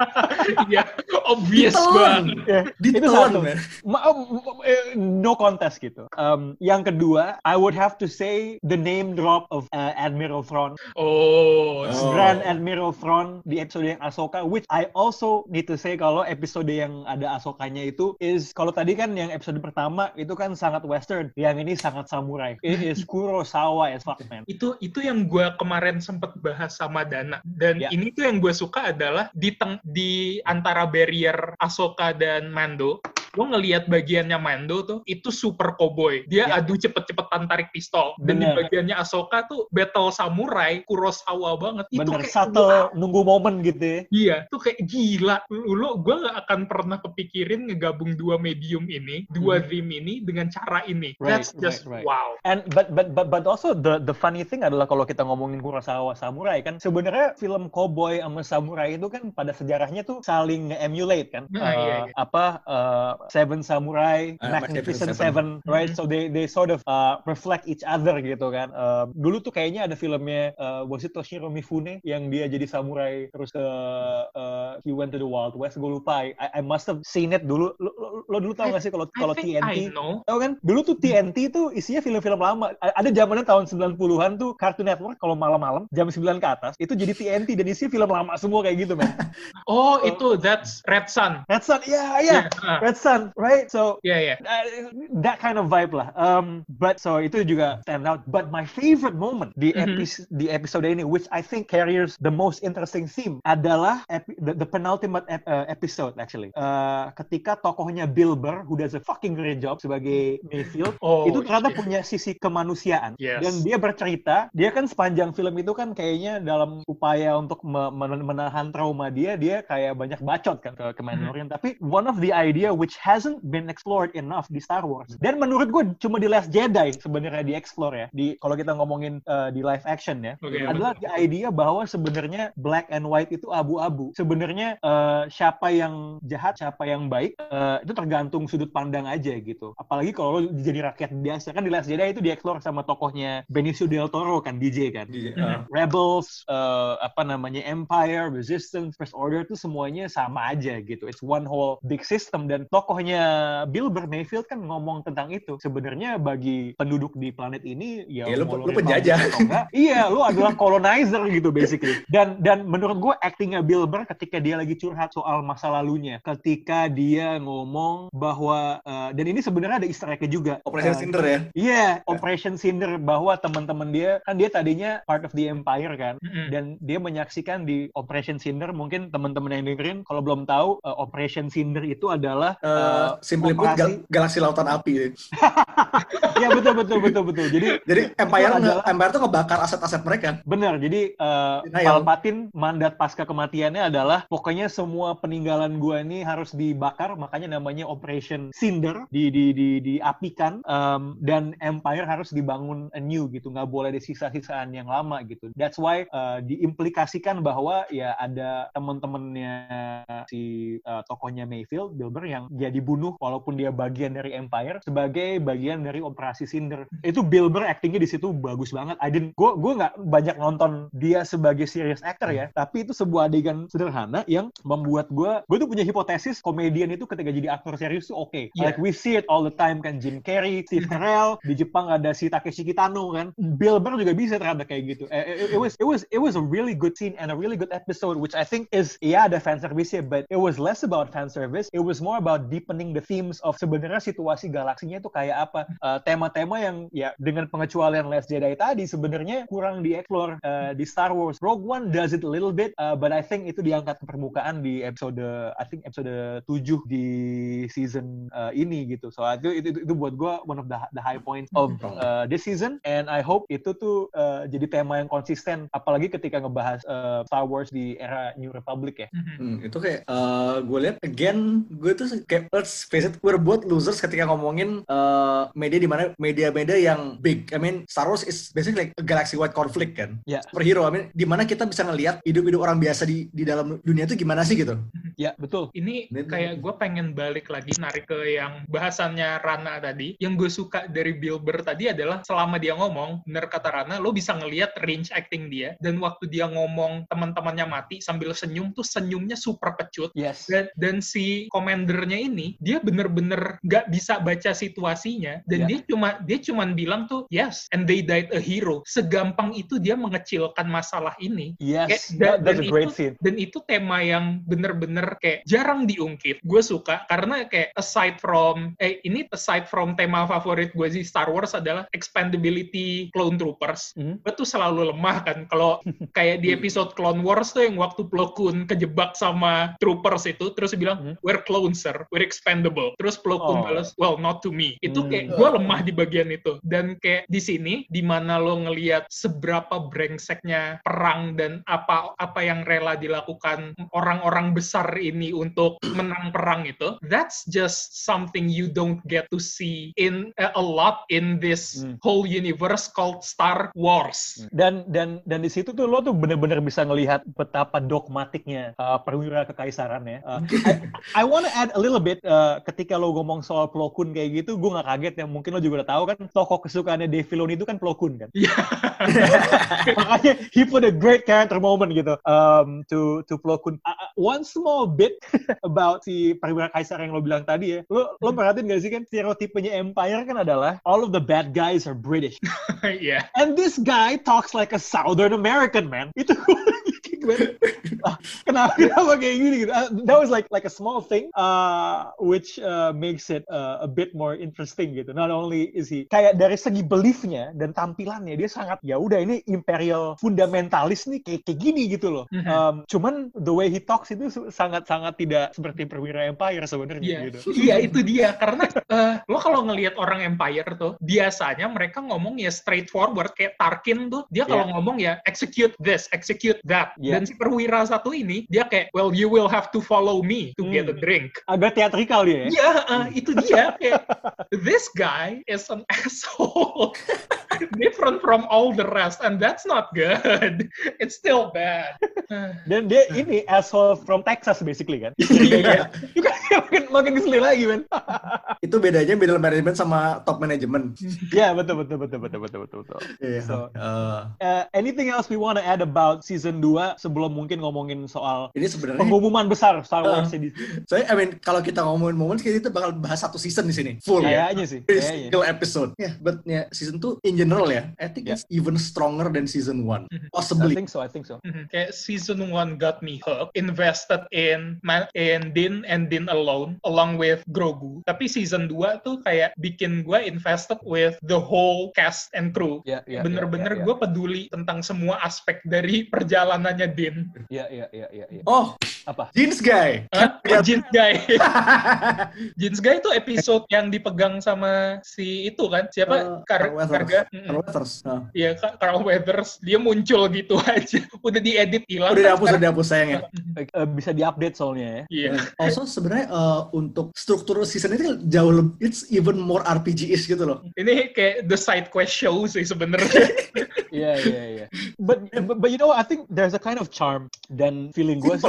Iya, obvious banget. Ya, itu satu. um, eh, no contest gitu. Um, yang kedua, I would have to say the name drop of uh, Admiral Thrawn, Oh, Oh. Grand Admiral Thrawn di episode yang Ahsoka, which I also need to say kalau episode yang ada Ahsokanya itu is kalau tadi kan yang episode pertama itu kan sangat western, yang ini sangat samurai. It is Kurosawa as fuck man. itu itu yang gue kemarin sempet bahas sama Dana dan Ya. ini tuh yang gue suka adalah di di antara barrier Ahsoka dan Mando gue ngelihat bagiannya Mando tuh itu super cowboy dia Ya. adu cepet-cepetan tarik pistol dan di Bener. bagiannya Ahsoka tuh battle samurai Kurosawa banget itu Bener, kayak subtle, nunggu momen gitu ya. Iya, tuh kayak gila. Lu, gue gak akan pernah kepikirin ngegabung dua medium ini, dua Mhm. theme ini dengan cara ini. Right, That's just right, right. wow. And but but but but also the the funny thing adalah kalau kita ngomongin Kurosawa samurai kan sebenarnya film cowboy sama samurai itu kan pada sejarahnya tuh saling nge-emulate kan. Nah, Uh, iya, iya. Apa uh, Seven Samurai, Ah, Magnificent Magnificent Seven, right? Mhm. So they they sort of uh, reflect each other gitu kan. Uh, dulu tuh kayaknya ada filmnya uh, was it Toshiro Mifune yang dia jadi samurai terus ke uh, he went to the Wild West. Gue lupa. I, I must have seen it dulu. Lo, lo, lo dulu tau gak sih kalau kalau TNT I know. Tahu kan? Dulu tuh TNT tuh isinya film-film lama. Ada zamannya tahun 90-an tuh Cartoon Network kalau malam-malam jam 9 ke atas itu jadi TNT dan isinya film lama semua kayak gitu, man. Oh, itu that's Red Sun. Red Sun, ya, ya. ah. Red Sun, right? So Iya, iya. uh, that kind of vibe lah. Um, but so itu juga stand out. But my favorite moment di Mhm. episode di episode ini, which I think carries the most interesting theme, adalah epi- the, the penultimate ep- uh, episode actually. Uh, ketika tokohnya Bill Burr, who does a fucking great job sebagai Mayfield, Oh, itu ternyata shit. punya sisi kemanusiaan. Yes. Dan dia bercerita, dia kan sepanjang film itu kan kayaknya dalam upaya untuk me- men- menahan trauma dia, dia kayak banyak bacot kan ke, ke Mandalorian. Tapi one of the idea which which hasn't been explored enough di Star Wars. Dan menurut gue cuma di Last Jedi sebenarnya di explore ya. Di kalau kita ngomongin uh, di live action ya, Oke, adalah the idea bahwa sebenarnya black and white itu abu-abu. Sebenarnya uh, siapa yang jahat, siapa yang baik uh, itu tergantung sudut pandang aja gitu. Apalagi kalau lo jadi rakyat biasa kan di Last Jedi itu dieksplor sama tokohnya Benicio del Toro kan DJ kan. Di- Mhm. uh, Rebels, uh, apa namanya Empire, Resistance, First Order itu semuanya sama aja gitu. It's one whole big system dan tokohnya Bill Burr Mayfield kan ngomong tentang itu. Sebenarnya bagi penduduk di planet ini ya, Ya, lu- mau lu penjajah. enggak, iya, lu adalah colonizer gitu basically. Dan dan menurut gue actingnya Bill Burr ketika dia lagi curhat soal masa lalunya, ketika dia ngomong bahwa uh, dan ini sebenarnya ada easter egg juga. Operation Uh, Cinder ya. Iya, Operation Cinder bahwa teman-teman dia kan dia tadinya part of the Empire kan Mm-mm. dan dia menyaksikan di Operation Cinder mungkin teman-teman yang dengerin kalau belum tahu uh, Operation Cinder itu adalah Eh, uh, simply put, gal- galaksi lautan api. ya betul betul betul betul. Jadi Jadi Empire adalah- Empire tuh ngebakar aset-aset mereka. Benar, jadi uh, Denial. Palpatine mandat pasca kematiannya adalah pokoknya semua peninggalan gua ini harus dibakar, makanya namanya Operation Cinder, di di di diapikan um, dan Empire harus dibangun anew gitu, nggak boleh ada sisa-sisaan yang lama gitu. That's why uh, diimplikasikan bahwa ya ada teman-temannya si uh, tokohnya Mayfield, Bill Burr yang dia dibunuh walaupun dia bagian dari Empire sebagai bagian dari Operasi Cinder. Itu Bill Burr actingnya di situ bagus banget. I didn't, gue gue nggak banyak nonton dia sebagai serious actor ya, tapi itu sebuah adegan sederhana yang membuat gue, gue tuh punya hipotesis komedian itu ketika jadi aktor serius tuh oke. Iya. Like we see it all the time kan Jim Carrey, Steve Carell, di Jepang ada si Takeshi Kitano kan. Bill Burr juga bisa ternyata kayak gitu. Eh, It, it was it was it was a really good scene and a really good episode which I think is ya ada fan service ya, but it was less about fan service. It was more about deepening the themes of sebenarnya situasi galaksinya itu kayak apa. Eh, tema-tema yang ya dengan pengecualian Last Jedi tadi sebenarnya kurang dieksplor eh, di Star Wars. Rogue One does it a little bit, uh, but I think itu diangkat ke permukaan di episode I think episode 7 di season uh, ini gitu. So itu itu, itu buat gue one of the the high points of uh, this season and I hope itu tuh uh, jadi tema yang konsisten apalagi ketika ngebahas uh, Star Wars di era New Republic ya. Mhm. Hmm, itu kayak gue lihat again gue tuh kayak let's face it we're both losers ketika ngomongin eh, media di mana media-media yang big. I mean Star Wars is basically like a galaxy wide conflict kan. Ya. Superhero. I mean di mana kita bisa ngelihat hidup-hidup orang biasa di di dalam dunia itu gimana sih gitu. Ya betul. Ini kayak gue pengen balik lagi narik ke yang bahasannya Rana tadi. Yang gue suka dari Bill Burr tadi adalah selama dia ngomong, bener kata Rana, lo bisa ngelihat range acting dia. Dan waktu dia ngomong teman-temannya mati sambil senyum tuh senyumnya super pecut. Yes. Dan, dan si komandernya ini dia bener-bener nggak bisa baca situasinya dan Ya. dia cuma dia cuman bilang tuh yes and they died a hero segampang itu dia mengecilkan masalah ini Yes. Kayak- That- dan- that's dan a great itu- scene. dan itu tema yang bener-bener kayak jarang diungkit. Gue suka karena kayak aside from eh ini aside from tema favorit gue di Star Wars adalah expandability clone troopers. Mhm. Gue tuh selalu lemah kan kalau kayak di episode Clone Wars tuh yang waktu Plo Koon kejebak sama troopers itu terus bilang Mhm. we're clones sir, we're expendable. Terus Plo Koon Oh. balas well not to me. Itu kayak Hmm. gue lemah di bagian itu. Dan kayak di sini di mana lo ngelihat seberapa brengseknya perang dan apa apa yang rela dilakukan orang-orang besar ini untuk menang perang itu that's just something you don't get to see in uh, a lot in this Hmm. whole universe called Star Wars. dan dan dan di situ tuh lo tuh bener-bener bisa ngelihat betapa dogmatiknya uh, perwira kekaisaran ya. Uh, I, I wanna add a little bit uh, ketika lo ngomong soal Plo Koon kayak gitu, gue nggak kaget ya. Mungkin lo juga udah tahu kan tokoh kesukaannya Dave Filoni itu kan Plo Koon kan. Iya. Makanya he put a great character moment gitu um, to to Plo Koon. Uh, uh, one small bit about si perwira kaisar yang lo bilang tadi ya. Lo lo perhatiin gak sih kan stereotipenya Empire kan adalah all of the bad guys are British. Iya. And this guy talks like a Southern American man. Itu gimana? Ah, kenapa kenapa kayak gini gitu? Uh, that was like like a small thing, uh, which uh, makes it uh, a bit more interesting gitu. Not only is he kayak dari segi beliefnya dan tampilannya dia sangat ya udah ini imperial fundamentalis nih kayak kayak gini gitu loh. Mhm. Um, cuman the way he talks itu sangat sangat tidak seperti perwira Empire sebenarnya Iya, gitu. iya itu dia karena eh, lo kalau ngelihat orang Empire tuh biasanya mereka ngomong ya straightforward kayak Tarkin tuh dia kalau Iya. ngomong ya execute this, execute that Yes. Dan si perwira satu ini dia kayak, well you will have to follow me to get a Hmm. drink. Agak teatrikal dia ya. Iya, uh, itu dia. Kayak, this guy is an asshole. Different from all the rest, and that's not good. It's still bad. Dan dia ini asshole from Texas basically kan. Iya. Makin makin keselin lagi men. Itu bedanya middle management sama top management. Ya betul betul betul betul betul betul betul. Iya. So- Eh, Uh, anything else we want to add about season 2 sebelum mungkin ngomongin soal ini sebenarnya pengumuman besar Star Wars Uh, ini? Saya, I mean, kalau kita ngomongin momen, kita bakal bahas satu season di sini, full ya. Kayaknya sih. Every Kayaknya. single episode. Yeah, but yeah, season 2 in general ya, I think Yeah. it's even stronger than season 1. Mhm. I Possibly. think so, I think so. Mhm. Kayak season one got me hooked, invested in Ma- in Din and Din alone, along with Grogu. Tapi season 2 tuh kayak bikin gue invested with the whole cast and crew. Ya, ya, Bener-bener ya, ya, gue peduli tentang semua aspek dari perjalanannya Din. Ya, ya, ya, ya, ya. Oh, Apa? Jeans guy. Hah? Ya. Jeans Guy. Jeans Guy itu episode yang dipegang sama si itu kan? Siapa? Uh, Kar Carl Weathers. Karga. Carl. Weathers. Iya, Ka- Carl Weathers. Dia muncul gitu aja. Udah diedit hilang. Udah kan dihapus, udah dihapus sayangnya. Like, uh, bisa diupdate soalnya ya. Iya. Also sebenarnya uh, untuk struktur season itu jauh lebih, it's even more RPG-ish gitu loh. Ini kayak the side quest show sih sebenarnya. Iya, iya, iya. But, but but you know, I think there's a kind of charm dan feeling gue sih.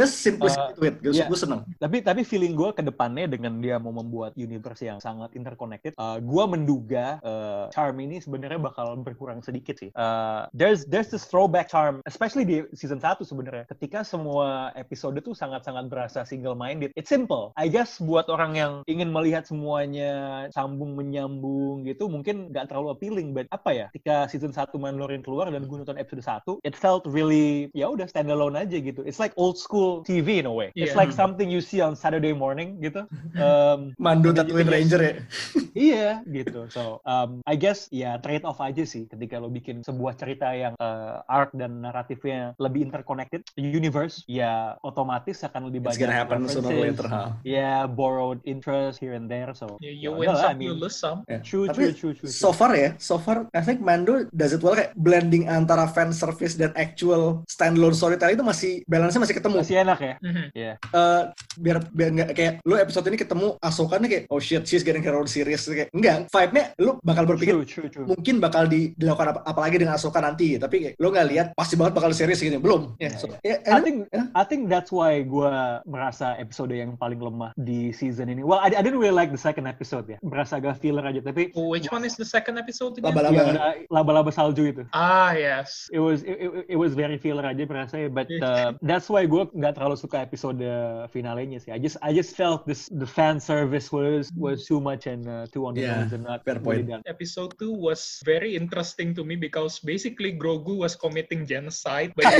There's simplicity Uh, to it. Gue yeah. gue seneng. Tapi tapi feeling gue ke depannya dengan dia mau membuat universe yang sangat interconnected, uh, gue menduga uh, charm ini sebenarnya bakal berkurang sedikit sih. Uh, there's there's this throwback charm, especially di season 1 sebenarnya. Ketika semua episode tuh sangat-sangat berasa single minded. It's simple. I guess buat orang yang ingin melihat semuanya sambung menyambung gitu mungkin nggak terlalu appealing, but apa ya? Ketika season 1 Mandalorian keluar dan gue nonton episode 1, it felt really ya udah standalone aja gitu. It's like old school TV in a way. It's Iya. like something you see on Saturday morning gitu. Um, Mando dan Tatooine Ranger ya. iya gitu. So um, I guess ya trade off aja sih ketika lo bikin sebuah cerita yang uh, arc dan naratifnya lebih interconnected universe ya otomatis akan lebih It's banyak gonna happen sooner or later, huh? Ya borrowed interest here and there. So you, you ya win some, I mean, you lose some. Ya. True, Tapi true, true, true, so far ya, so far I think Mando does it well kayak blending antara fan service dan actual standalone storytelling itu masih balance-nya masih ketemu. masih enak ya. Mhm. Ya. Eh, biar biar nggak kayak lu episode ini ketemu Ahsoka nih kayak oh shit she's getting her own series kayak enggak vibe-nya lu bakal berpikir True, true, true. mungkin bakal di, dilakukan apa, apalagi dengan Ahsoka nanti tapi kayak lu nggak lihat pasti banget bakal series gitu belum ya Ya, so, ya. ya, I think ya. I think that's why gue merasa episode yang paling lemah di season ini. Well, I, I didn't really like the second episode ya. Berasa agak filler aja. Tapi Oh, which one is the second episode? Laba-laba. ada laba-laba salju itu. Ah, yes. It was it, it, it was very filler aja berasa ya. But Iya. uh, that's why gue nggak terlalu suka episode finalenya sih. I just I just felt this the fan service was was too much and uh, too on the Yeah, nose and not fair really point. done. Episode 2 was very interesting to me because basically Grogu was committing genocide by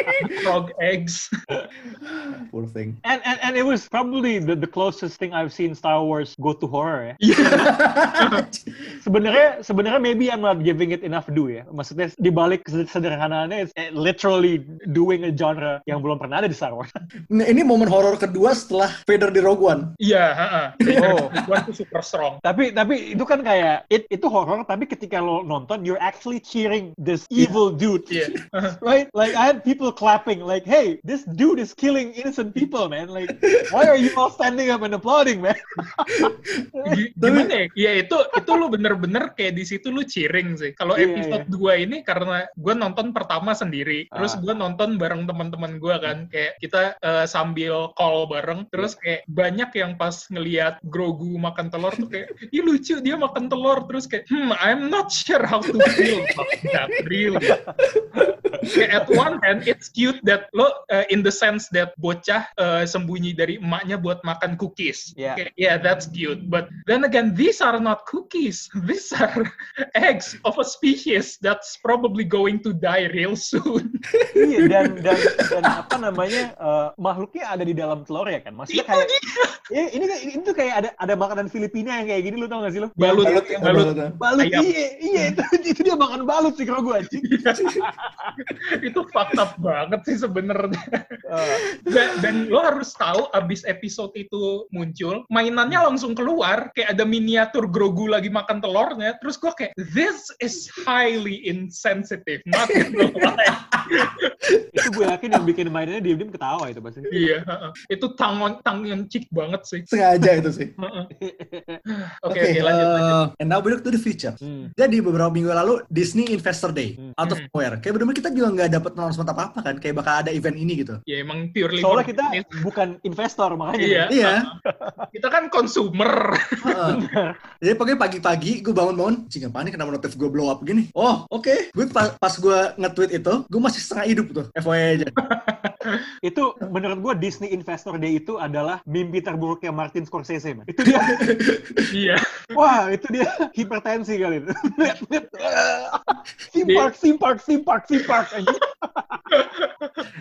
frog eggs. poor thing And, and and it was probably the, the closest thing I've seen Star Wars go to horror ya. sebenarnya sebenarnya maybe I'm not giving it enough due ya. Maksudnya di balik sederhanaannya it's eh, literally doing a genre yang belum pernah ada di Star Wars. Nah, ini momen horor kedua setelah Vader di Rogue One Iya, heeh. Oh. One tuh super strong. tapi tapi itu kan kayak it, itu horror tapi ketika lo nonton you're actually cheering this evil dude. Iya. Right? Like I had people clapping like, "Hey, this dude is killing innocent people, man. Like why are you all standing up and applauding, man?" Gi- Gimana ya? Ya itu itu lu bener-bener kayak di situ lu cheering sih. Kalau Iya, episode 2 ini karena gue nonton pertama sendiri, terus Ah. gue nonton bareng teman-teman gue kan, kayak kita eh, sambil call bareng, terus kayak banyak yang pas ngelihat Grogu makan telur tuh kayak, ih lucu dia makan telur, terus kayak, hmm I'm not sure how to feel about that really. Kayak at one hand it's cute that lo uh, in the sense that bocah uh, sembunyi dari emaknya buat makan cookies. Yeah. Kayak, yeah, that's cute. But then again, these are not cookies. These are eggs of a species that's probably going to die real soon. iya dan dan dan apa namanya eh, makhluknya ada di dalam telur ya kan? Maksudnya Itu kayak ya, ini ini tuh kayak ada ada makanan Filipina yang kayak gini lu tau gak sih lu? Balut, Balut, yang balut. balut. balut iya iya itu, itu dia makan balut sih kalau gue anjing. Itu up banget sih sebenarnya. Eh, Dan, dan lo harus tahu abis episode itu muncul, mainannya langsung keluar, kayak ada miniatur Grogu lagi makan telurnya, terus gue kayak, this is highly insensitive, not itu gue yakin yang bikin mainnya diem-diem ketawa itu pasti. Iya, heeh. itu tangan tangan cik banget sih. Sengaja itu sih. Heeh. Oke, oke, lanjut, lanjut. uh, And now we look to the future. Hmm. Jadi beberapa minggu lalu Disney Investor Day Hmm. out of Hmm. nowhere. Kayak bener-bener kita juga nggak dapet announcement apa-apa kan. Kayak bakal ada event ini gitu. Ya emang purely Soalnya kita business. bukan investor makanya. Iya. Iya. Kita kan consumer. Heeh. Jadi pokoknya pagi-pagi gue bangun-bangun, cing apa nih kenapa notif gue blow up gini? Oh oke, gue pas, pas gue nge-tweet itu, gue masih setengah hidup tuh, FYI aja. Itu menurut gue Disney Investor Day itu adalah mimpi terburuknya Martin Scorsese, man. Itu dia. Iya. Wah, itu dia hipertensi kali itu. Lihat, lihat. Theme park, theme park, theme park, theme park. anjing.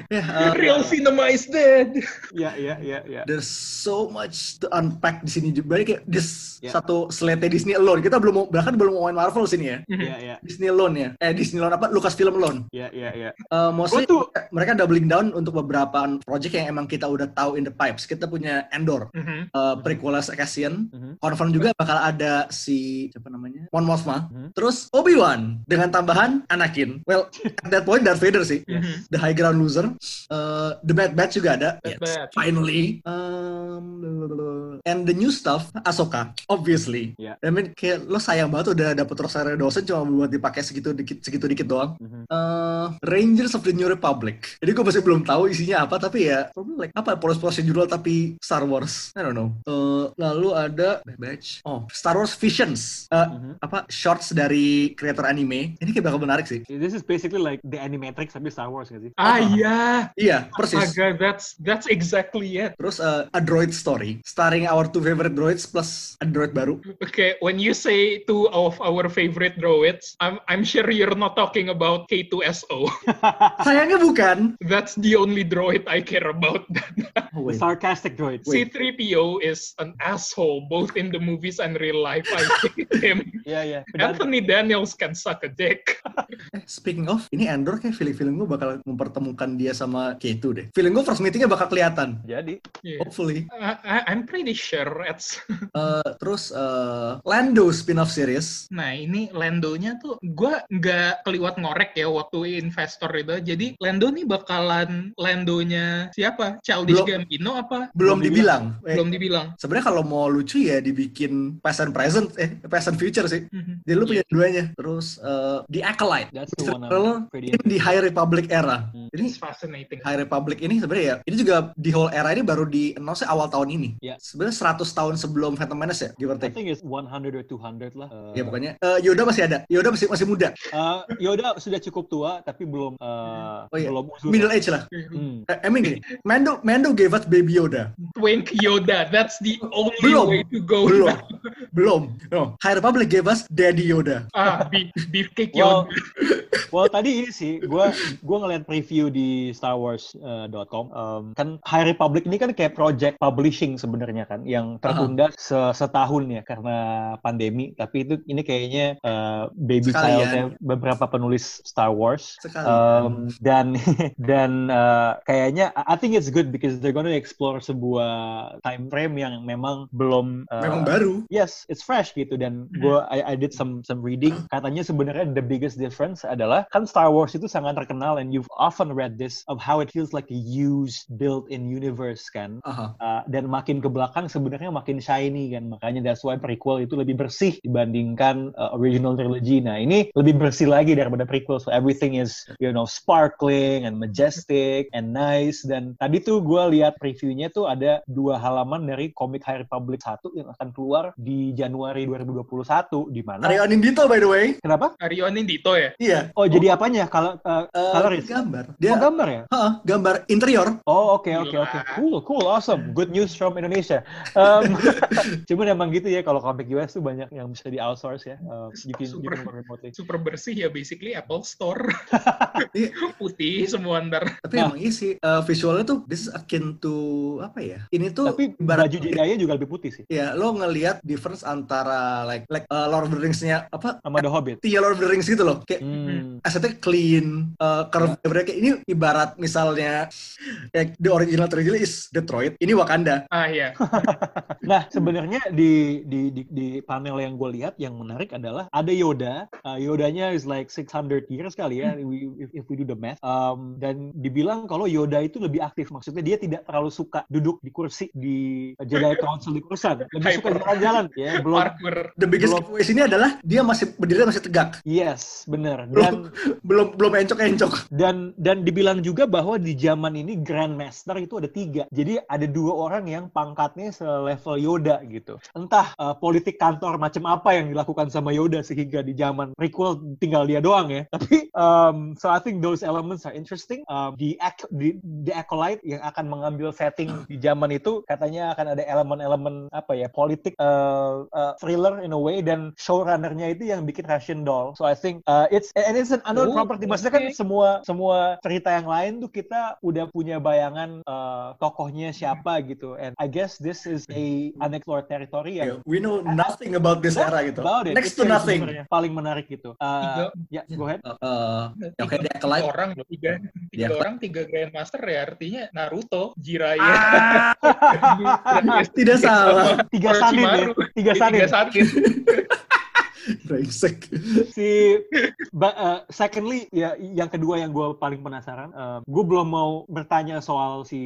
Ya, uh, Real cinema is dead. Iya, iya, iya, iya. there's so much to unpack di sini juga. Berarti kayak this Ya. satu slate Disney alone. Kita belum mau, bahkan belum mau main Marvel sini ya. Iya, iya. Disney alone ya. Eh Disney alone apa? Lucasfilm alone. Iya, iya, iya. Uh, mostly tuh- mereka doubling down untuk beberapa project yang emang kita udah tahu in the pipes. Kita punya Endor, Mhm. uh, prequel Cassian, Mhm. confirm juga bakal ada si siapa namanya Mon Mothma Mhm. Terus Obi Wan dengan tambahan Anakin well at that point Darth Vader sih Mhm. the High Ground Loser uh, the Bad Batch juga ada Bad Yes, Batch. finally um, and the new stuff Ahsoka obviously Yeah. I mean kayak lo sayang banget udah dapet Rosario Dawson cuma buat dipakai segitu dikit segitu dikit doang Mhm. Uh, Rangers of the New Republic. Jadi gue masih belum tahu isinya apa, tapi ya like apa polos procedural tapi Star Wars. I don't know. Uh, lalu ada Bad Batch. Oh, Star Wars Visions. Uh, Mhm. Apa shorts dari kreator anime. Ini kayak bakal menarik sih. This is basically like the Animatrix tapi Star Wars nggak sih? Ah iya. Iya, persis. Astaga, that's that's exactly it. Terus uh, a droid story starring our two favorite droids plus a droid baru. Okay, when you say two of our favorite droids, I'm I'm sure you're not talking about K2SO. Sayangnya bukan. That's the only droid I care about. Oh, wait. Sarcastic droid. Wait. C3PO is an asshole both in the movies and real life. I hate him. Iya, iya. Pedantic. Anthony Daniels can suck a dick. Eh, speaking of, ini Andor kayak feeling-feeling gue bakal mempertemukan dia sama K2 deh. Feeling gue first meetingnya bakal kelihatan. Jadi, Yeah. Hopefully. I, I- I'm pretty sure it's Uh, terus uh, Lando spin-off series. Nah ini Lando-nya tuh gue nggak keliwat ngorek ya waktu investor itu. Jadi Lando nih bakalan Lando-nya siapa? Childish Belum- Gambino apa? Belum Belum dibilang. Eh, Belum dibilang. Sebenarnya kalau mau lucu ya dibikin past and present, eh past and future sih. Mhm. Jadi lu punya duanya. Terus uh, The Acolyte. that's the one I'm pretty in the High Republic era. Hmm. Ini It's fascinating. High Republic ini sebenarnya ya, ini juga di whole era ini baru di announce awal tahun ini. Ya. Sebenarnya 100 tahun sebelum Phantom Menace ya, give or I take. think it's 100 or 200 lah. Uh, Ya pokoknya uh, Yoda masih ada. Yoda masih masih muda. uh, Yoda sudah cukup tua tapi belum uh, Oh iya. belum usur. Middle age lah. Hmm. Eh, I mean gini, Mando Mando gave us baby Yoda. Twink Yoda, that's the only Belum. way to go. Belum. now. Belum. No. High Republic gave us Daddy Yoda. Ah, beef, beefcake Well, Yoda. well tadi ini sih, gue gua ngeliat preview di StarWars.com. um, kan High Republic ini kan kayak project publishing sebenarnya kan, yang tertunda se- setahun ya karena pandemi. Tapi itu ini kayaknya uh, baby Sekalian. childnya beberapa penulis Star Wars. Um, dan dan uh, kayaknya I I think it's good because they're gonna explore sebuah time frame yang memang belum uh, Memang baru. Yes, it's fresh gitu dan gue I, I did some some reading katanya sebenarnya the biggest difference adalah kan Star Wars itu sangat terkenal and you've often read this of how it feels like a used built-in universe kan Aha. Uh, dan makin ke belakang sebenarnya makin shiny kan makanya that's why prequel itu lebih bersih dibandingkan uh, original trilogy nah ini lebih bersih lagi daripada prequel so everything is you know sparkling and majestic and nice dan tadi tuh gue lihat previewnya tuh ada dua halaman dari komik High Republic 1 yang akan keluar di Januari 2021 di mana Aryo Anindito by the way. kenapa Arion Indito ya? Iya. oh jadi apanya kalau uh, coloris gambar. Oh Dia gambar ya Heeh, gambar interior. Oh oke oke oke cool cool awesome good news from Indonesia. Um, cuman emang gitu ya kalau komik US tuh banyak yang bisa di outsource ya. Um, you can you Super. can work remotely. Super bersih ya, basically Apple Store. Iya. Putih semua ntar. Tapi emang iya sih uh, visualnya tuh this is akin to apa ya? Ini tuh Tapi ibarat baju Jedi juga lebih putih sih ya lo ngelihat difference antara like like uh, Lord of the Rings-nya apa? sama The Hobbit. Iya Lord of the Rings gitu loh. Kayak Hmm. asetnya clean, uh, curve mereka ini ibarat misalnya ya, the original trilogy is Detroit, ini Wakanda. Ah iya. Nah, sebenarnya di, di di di panel yang gue lihat yang menarik adalah ada Yoda. Uh, Yodanya is like 600 years kali ya, we, if, if we do the math. Um, dan dibilang kalau Yoda itu lebih aktif, maksudnya dia tidak terlalu suka duduk di kursi di Jedi Council di kursan, lebih suka jalan-jalan. Ya, belum. Parkour. The biggest Belum. giveaway sini adalah dia masih berdiri masih tegak, Yes, benar. Dan belum belum encok-encok. dan dan dibilang juga bahwa di zaman ini Grandmaster itu ada tiga. Jadi ada dua orang yang pangkatnya selevel Yoda gitu. Entah uh, politik kantor macam apa yang dilakukan sama Yoda sehingga di zaman prequel tinggal dia doang ya. Tapi um, so I think those elements are interesting. Um, di, ac- di di acolyte yang akan mengambil setting di zaman itu katanya akan ada elemen-elemen apa ya politik uh, uh, thriller in a way dan showrunnernya itu yang bikin Russian Doll. So I think uh, it's and it's an unknown Oh, property. Maksudnya kan semua semua cerita yang lain tuh kita udah punya bayangan uh, tokohnya siapa gitu. And I guess this is a unexplored territory yang Yeah, we know nothing about this era gitu. about it. Next Itu to nothing. paling menarik gitu. Uh, ya, go ahead. Uh, uh, ya, oke, dia tiga acolyte. orang tiga tiga Dia- orang tiga grandmaster ya artinya Naruto Jiraiya Ah, tidak salah. Tiga sanin ya. Tiga sanin. tiga sanin Brengsek. si ba- uh, secondly ya yang kedua yang gue paling penasaran gue belum mau bertanya soal si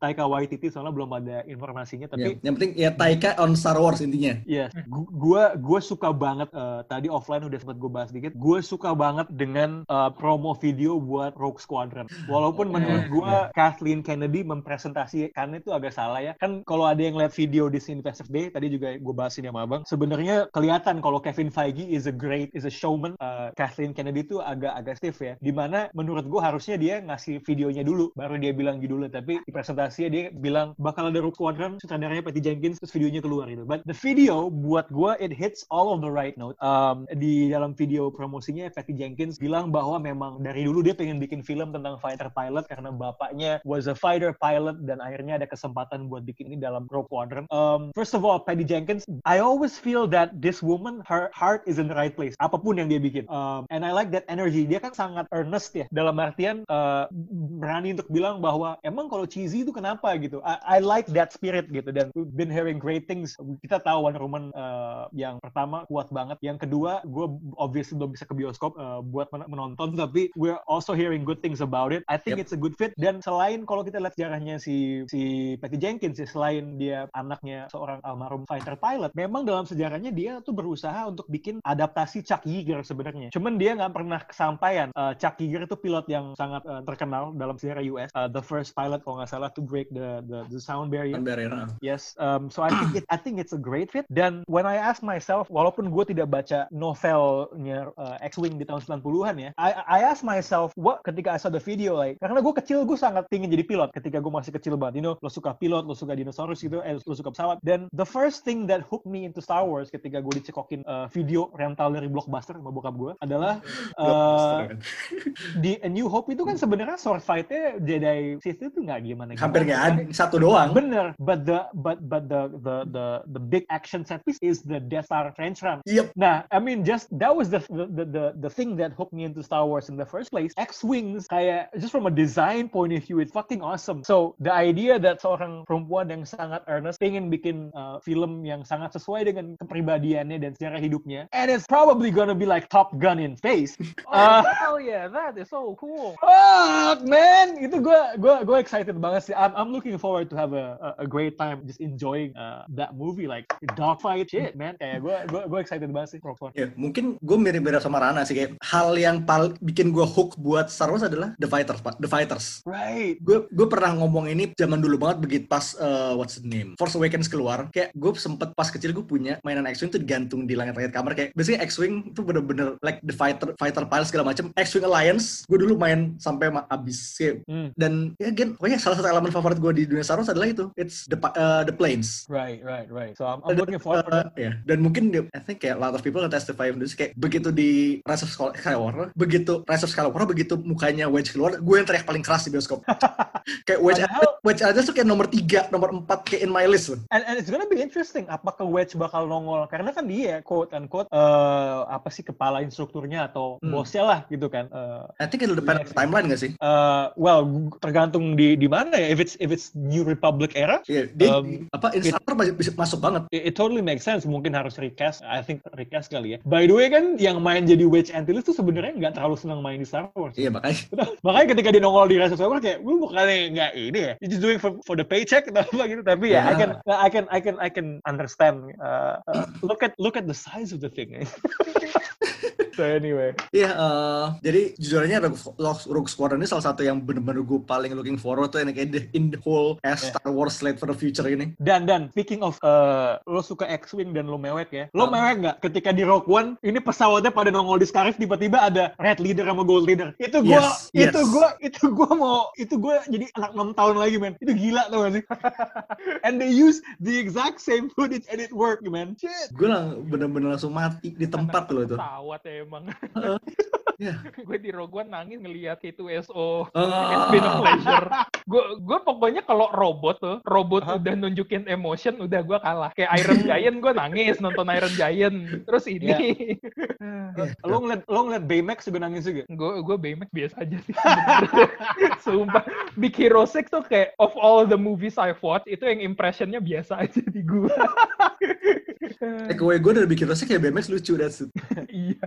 Taika Waititi soalnya belum ada informasinya Ya, tapi yang penting ya Taika on Star Wars intinya. Yes, gue gue suka banget uh, tadi offline udah sempat gue bahas dikit. Gue suka banget dengan uh, promo video buat Rogue Squadron. Walaupun menurut gue Kathleen Kennedy mempresentasikan itu agak salah ya. Kan kalau ada yang lihat video di Investor Day tadi juga gue bahasin sama abang. Sebenarnya kelihatan kalau Kevin Feige is a great is a showman. Uh, Kathleen Kennedy itu agak agak stiff ya. Di mana menurut gue harusnya dia ngasih videonya dulu baru dia bilang judulnya. Tapi di presentasinya dia bilang bakal ada Rogue Squadron sutradaranya Patty Jenkins terus videonya keluar gitu. But the video buat gue it hits all of the right note. Um, di dalam video promosinya Patty Jenkins bilang bahwa memang dari dulu dia pengen bikin film tentang fighter pilot karena bapaknya was a fighter pilot dan akhirnya ada kesempatan buat bikin ini dalam Rogue Squadron. Um, first of all, Patty Jenkins, I always feel that this woman, her heart is in the right place. Apa pun yang dia bikin. Um, and I like that energy. Dia kan sangat earnest ya. Dalam artian uh, berani untuk bilang bahwa emang kalau cheesy itu kenapa gitu. I, I like that spirit gitu. Dan we've been hearing great things. Kita tahu Wonder Woman uh, yang pertama kuat banget. Yang kedua, gue obviously belum bisa ke bioskop uh, buat men- menonton. Tapi we're also hearing good things about it. I think Yep. it's a good fit. Dan selain kalau kita lihat sejarahnya si si Patty Jenkins ya, selain dia anaknya seorang almarhum fighter pilot, memang dalam sejarahnya dia tuh berusaha untuk bikin adaptasi Chuck Yeager sebenarnya. Cuman dia nggak pernah kesampaian. Uh, Chuck Yeager itu pilot yang sangat uh, terkenal dalam sejarah US. Uh, the first pilot kalau nggak salah to break the the, the sound barrier. Barrier, ah. Yes, um, so I think it, I think it's a great fit. Dan when I ask myself, walaupun gue tidak baca novelnya uh, X-Wing di tahun 90-an ya, I, I ask myself, what ketika I saw the video, like, karena gue kecil gue sangat ingin jadi pilot ketika gue masih kecil banget. You know, lo suka pilot, lo suka dinosaurus gitu, eh, lo suka pesawat. Dan the first thing that hooked me into Star Wars ketika gue dicekokin uh, video rental dari Blockbuster sama bokap gue adalah uh, di A New Hope itu kan sebenarnya sword fight-nya Jedi Sith itu nggak gimana gimana. Hampir nggak ada, satu doang. Bener, but the but but the the the the big action set piece is the Death Star trench run. Yep. Nah, I mean, just that was the the the the thing that hooked me into Star Wars in the first place. X-wings, kayak just from a design point of view, it's fucking awesome. So the idea that seorang perempuan yang sangat earnest pengen bikin uh, film yang sangat sesuai dengan kepribadiannya dan sejarah hidupnya, and it's probably gonna be like Top Gun in space. Uh, Hell yeah, that is so cool. Fuck, man! Itu gue gue gue excited banget sih. I'm, I'm looking forward to have a, a, a great time just enjoying uh, that movie like dogfight shit, man. Kayak gue gue gue excited banget sih. Ya, mungkin gue mirip-mirip sama Rana sih kayak hal yang paling bikin gue hook buat Star Wars adalah The Fighters, Pak. The Fighters. Right. Gue gue pernah ngomong ini zaman dulu banget begitu pas uh, what's the name Force Awakens keluar kayak gue sempet pas kecil gue punya mainan X-wing tuh digantung di langit-langit kamar kayak biasanya X-wing tuh bener-bener like the fighter fighter pilot segala macam X-wing Alliance gue dulu main sampai ma- abis kayak Hmm. dan ya again pokoknya salah satu elemen favorit gue di dunia Star Wars adalah itu it's the uh, the planes Right, right, right. So I'm, I'm looking forward for that. uh, ya. Dan mungkin I think kayak a lot of people can testify on this kayak begitu di Rise of Skywalker, begitu Rise of Skywalker, begitu mukanya Wedge keluar, gue yang teriak paling keras di bioskop. kayak Wedge, Padahal- Wedge aja tuh kayak nomor 3, nomor 4 kayak in my list loh. And, and it's gonna be interesting apakah Wedge bakal nongol karena kan dia quote unquote eh, apa sih kepala instrukturnya atau Hmm. bosnya lah gitu kan. I think it'll depend on the timeline gak sih? eh, well, tergantung di di mana ya. If it's if it's New Republic era, Iya, dia Um, apa instruktur masih bisa masuk banget. it, it totally makes sense. Mungkin harus recast. I think recast kali ya. By the way kan, yang main jadi Wedge Antilles tuh sebenarnya nggak terlalu senang main di Star Wars. Iya makanya. Makanya ketika dia nongol di Rise of Skywalker kayak, lu bukannya nggak ini ya? You just doing for, for the paycheck atau apa gitu. Tapi ya, I Ya. can I can I can I can understand. Uh, uh, look at look at the size of the thing. so anyway, Iya, eh, jadi jujurnya Rogue, Squadron ini salah satu yang bener-bener gue paling looking forward tuh ini kayak the, in the whole as Yeah. Star Wars slate for the future ini. dan dan speaking of uh, lo suka X-wing dan lo mewek ya, lo Ah. mewek nggak ketika di Rogue One ini pesawatnya pada nongol di Scarif tiba-tiba ada Red Leader sama Gold Leader. Itu gua Yes, itu yes. gua itu gua mau itu gua jadi anak 6 tahun lagi men. Itu gila tuh gak sih? and they use the exact same footage and it worked man. Shit. Gue lang bener-bener langsung mati di tempat loh itu. Pesawat ya emang. Iya. gue di Rogue One nangis ngeliat itu SO. Ah. It's been a pleasure. Gue gue pokoknya kalau robot tuh, robot udah nunjukin emotion, udah gue kalah. Kayak Iron Giant gue nangis nonton Iron Giant. Terus ini, Lo ngeliat lo ngeliat Baymax juga nangis juga. gue gue Baymax biasa aja sih. Sumpah, Big Hero 6 tuh kayak of all the movies I've watched itu yang impressionnya biasa aja di gue. Takeaway gue dari bikin rasa kayak BMX lucu that's it. iya.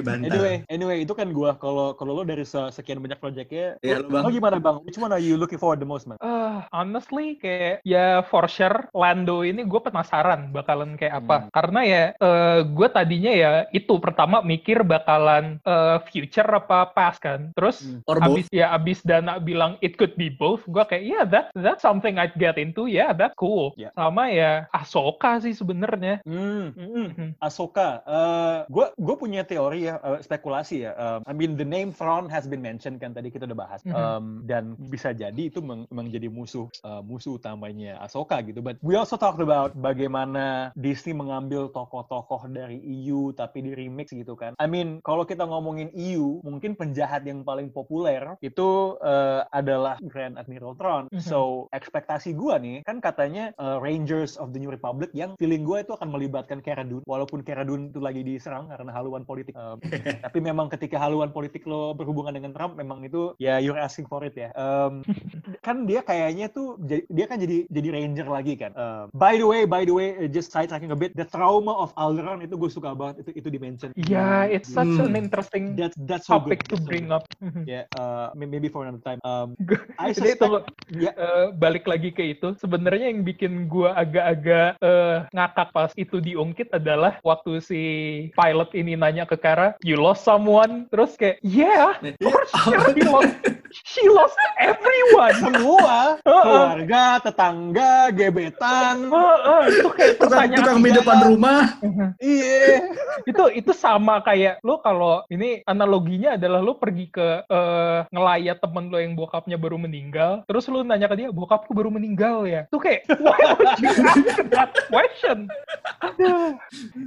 Ya. Anyway, anyway itu kan gua kalau kalau lo dari se- sekian banyak proyeknya, Iya, lo, Bang. lo gimana bang? Which one are you looking forward the most, man? Ah, honestly kayak ya for sure Lando ini gue penasaran bakalan kayak apa Hmm. karena ya gue tadinya ya itu pertama mikir bakalan eh, future apa past kan terus Hmm. Or both. abis ya abis Dana bilang it could be both gue kayak yeah that that's something I'd get into ya yeah, that's cool Yeah. sama ya Ahsoka sih sebenarnya Hmm, Mhm. Ahsoka. Eh, gue gue punya teori ya, eh, spekulasi ya. Um, I mean the name Thrawn has been mentioned kan tadi kita udah bahas. Mhm. Um, dan bisa jadi itu meng- memang jadi musuh eh, musuh utamanya Ahsoka gitu. But we also talked about bagaimana Disney mengambil tokoh-tokoh dari EU tapi di remix gitu kan. I mean kalau kita ngomongin EU, mungkin penjahat yang paling populer itu eh, adalah Grand Admiral Thrawn. Mhm. So ekspektasi gua nih kan katanya eh, Rangers of the New Republic yang feeling gue itu akan melibatkan Cara Dune walaupun Cara Dune itu lagi diserang karena haluan politik Um, tapi memang ketika haluan politik lo berhubungan dengan Trump memang itu ya you're asking for it ya. Um, kan dia kayaknya tuh dia kan jadi jadi ranger lagi kan. Um, by the way by the way uh, just sidetracking a bit the trauma of Alderaan itu gue suka banget itu itu dimension yeah it's such an Hmm. interesting that's that's so topic good. to That's bring up. Mhm. ya uh, may- maybe for another time. Um, I suspect tunggu, ya. Eh, balik lagi ke itu. Sebenarnya yang bikin gua agak-agak eh, ngakak pas itu diungkit adalah waktu si pilot ini nanya ke Kara you lost someone terus kayak yeah for sure lost she lost everyone. Semua keluarga tetangga gebetan. Heeh, itu kayak pertanyaan tukang mie depan rumah. iya. Itu itu sama kayak lo kalau ini analoginya adalah lo pergi ke eh, ngelayat temen lo yang bokapnya baru meninggal terus lo nanya ke dia bokapku baru meninggal ya? Tuh kayak why would you ask that question? Aduh.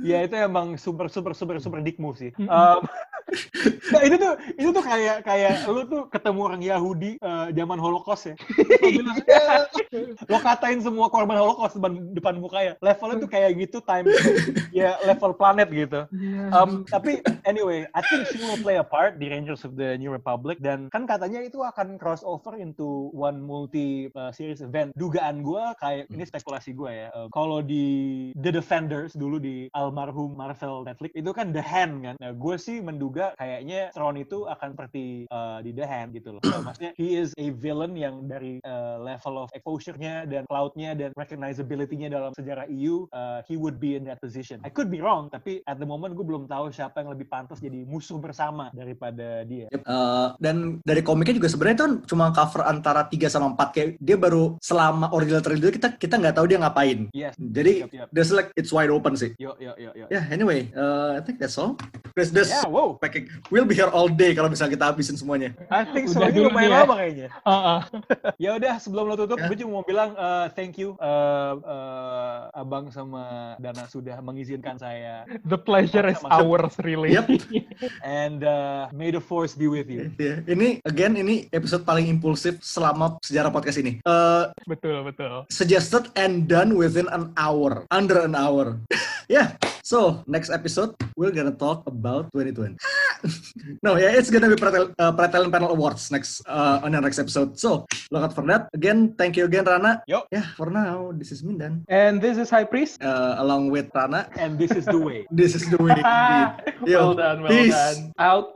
Ya itu emang super super super super dick move sih. Um, nah, itu tuh itu tuh kayak kayak lu tuh ketemu orang Yahudi eh, zaman Holocaust ya. Lo bilang, "Ya, lo katain semua korban Holocaust depan depan muka ya. Levelnya tuh kayak gitu time ya level planet gitu. Um, tapi anyway, I think she will play a part di Rangers of the New Republic dan kan katanya itu akan crossover into one multi uh, series event. Dugaan gua kayak ini spekulasi gua ya. uh, kalau di The Defenders dulu di almarhum Marvel Netflix itu kan The Hand kan. Nah, gue sih menduga kayaknya Tron itu akan seperti uh, di The Hand gitu loh. So, maksudnya he is a villain yang dari uh, level of exposure-nya dan cloud-nya dan recognizability-nya dalam sejarah EU, uh, he would be in that position. I could be wrong, tapi at the moment gue belum tahu siapa yang lebih pantas jadi musuh bersama daripada dia. Yep. Uh, dan dari komiknya juga sebenarnya kan cuma cover antara 3 sama 4 kayak dia baru selama original trailer kita kita nggak tahu dia ngapain. Yes. Jadi Yep, yep. there's like it's wide open sih. Yo yo yo yo. Ya, anyway, uh, I think that's all. There's this Yeah, wow. packing. We'll be here all day kalau misalnya kita habisin semuanya. I think so. Udah Ini dulu lumayan ya. lama kayaknya. Heeh. Ya udah sebelum lo tutup, Ya. gue cuma mau bilang uh, thank you uh, uh, abang sama Dana sudah mengizinkan saya the pleasure is Maksud- ours really Yep. and uh, may the force be with you. Ya, ini again ini episode paling impulsif selama sejarah podcast ini. Uh, betul betul suggested and done within an hour, under an hour. yeah. So next episode we're gonna talk about 2020. no, yeah, it's gonna be Pretel, uh, Panel Awards next uh, on the next episode. So look out for that. Again, thank you again, Rana. Yo. Yeah, for now, this is Mindan. And this is High Priest. Uh, along with Rana, And this is the way. this is the way. indeed. Yo, well done, well peace. done. Out.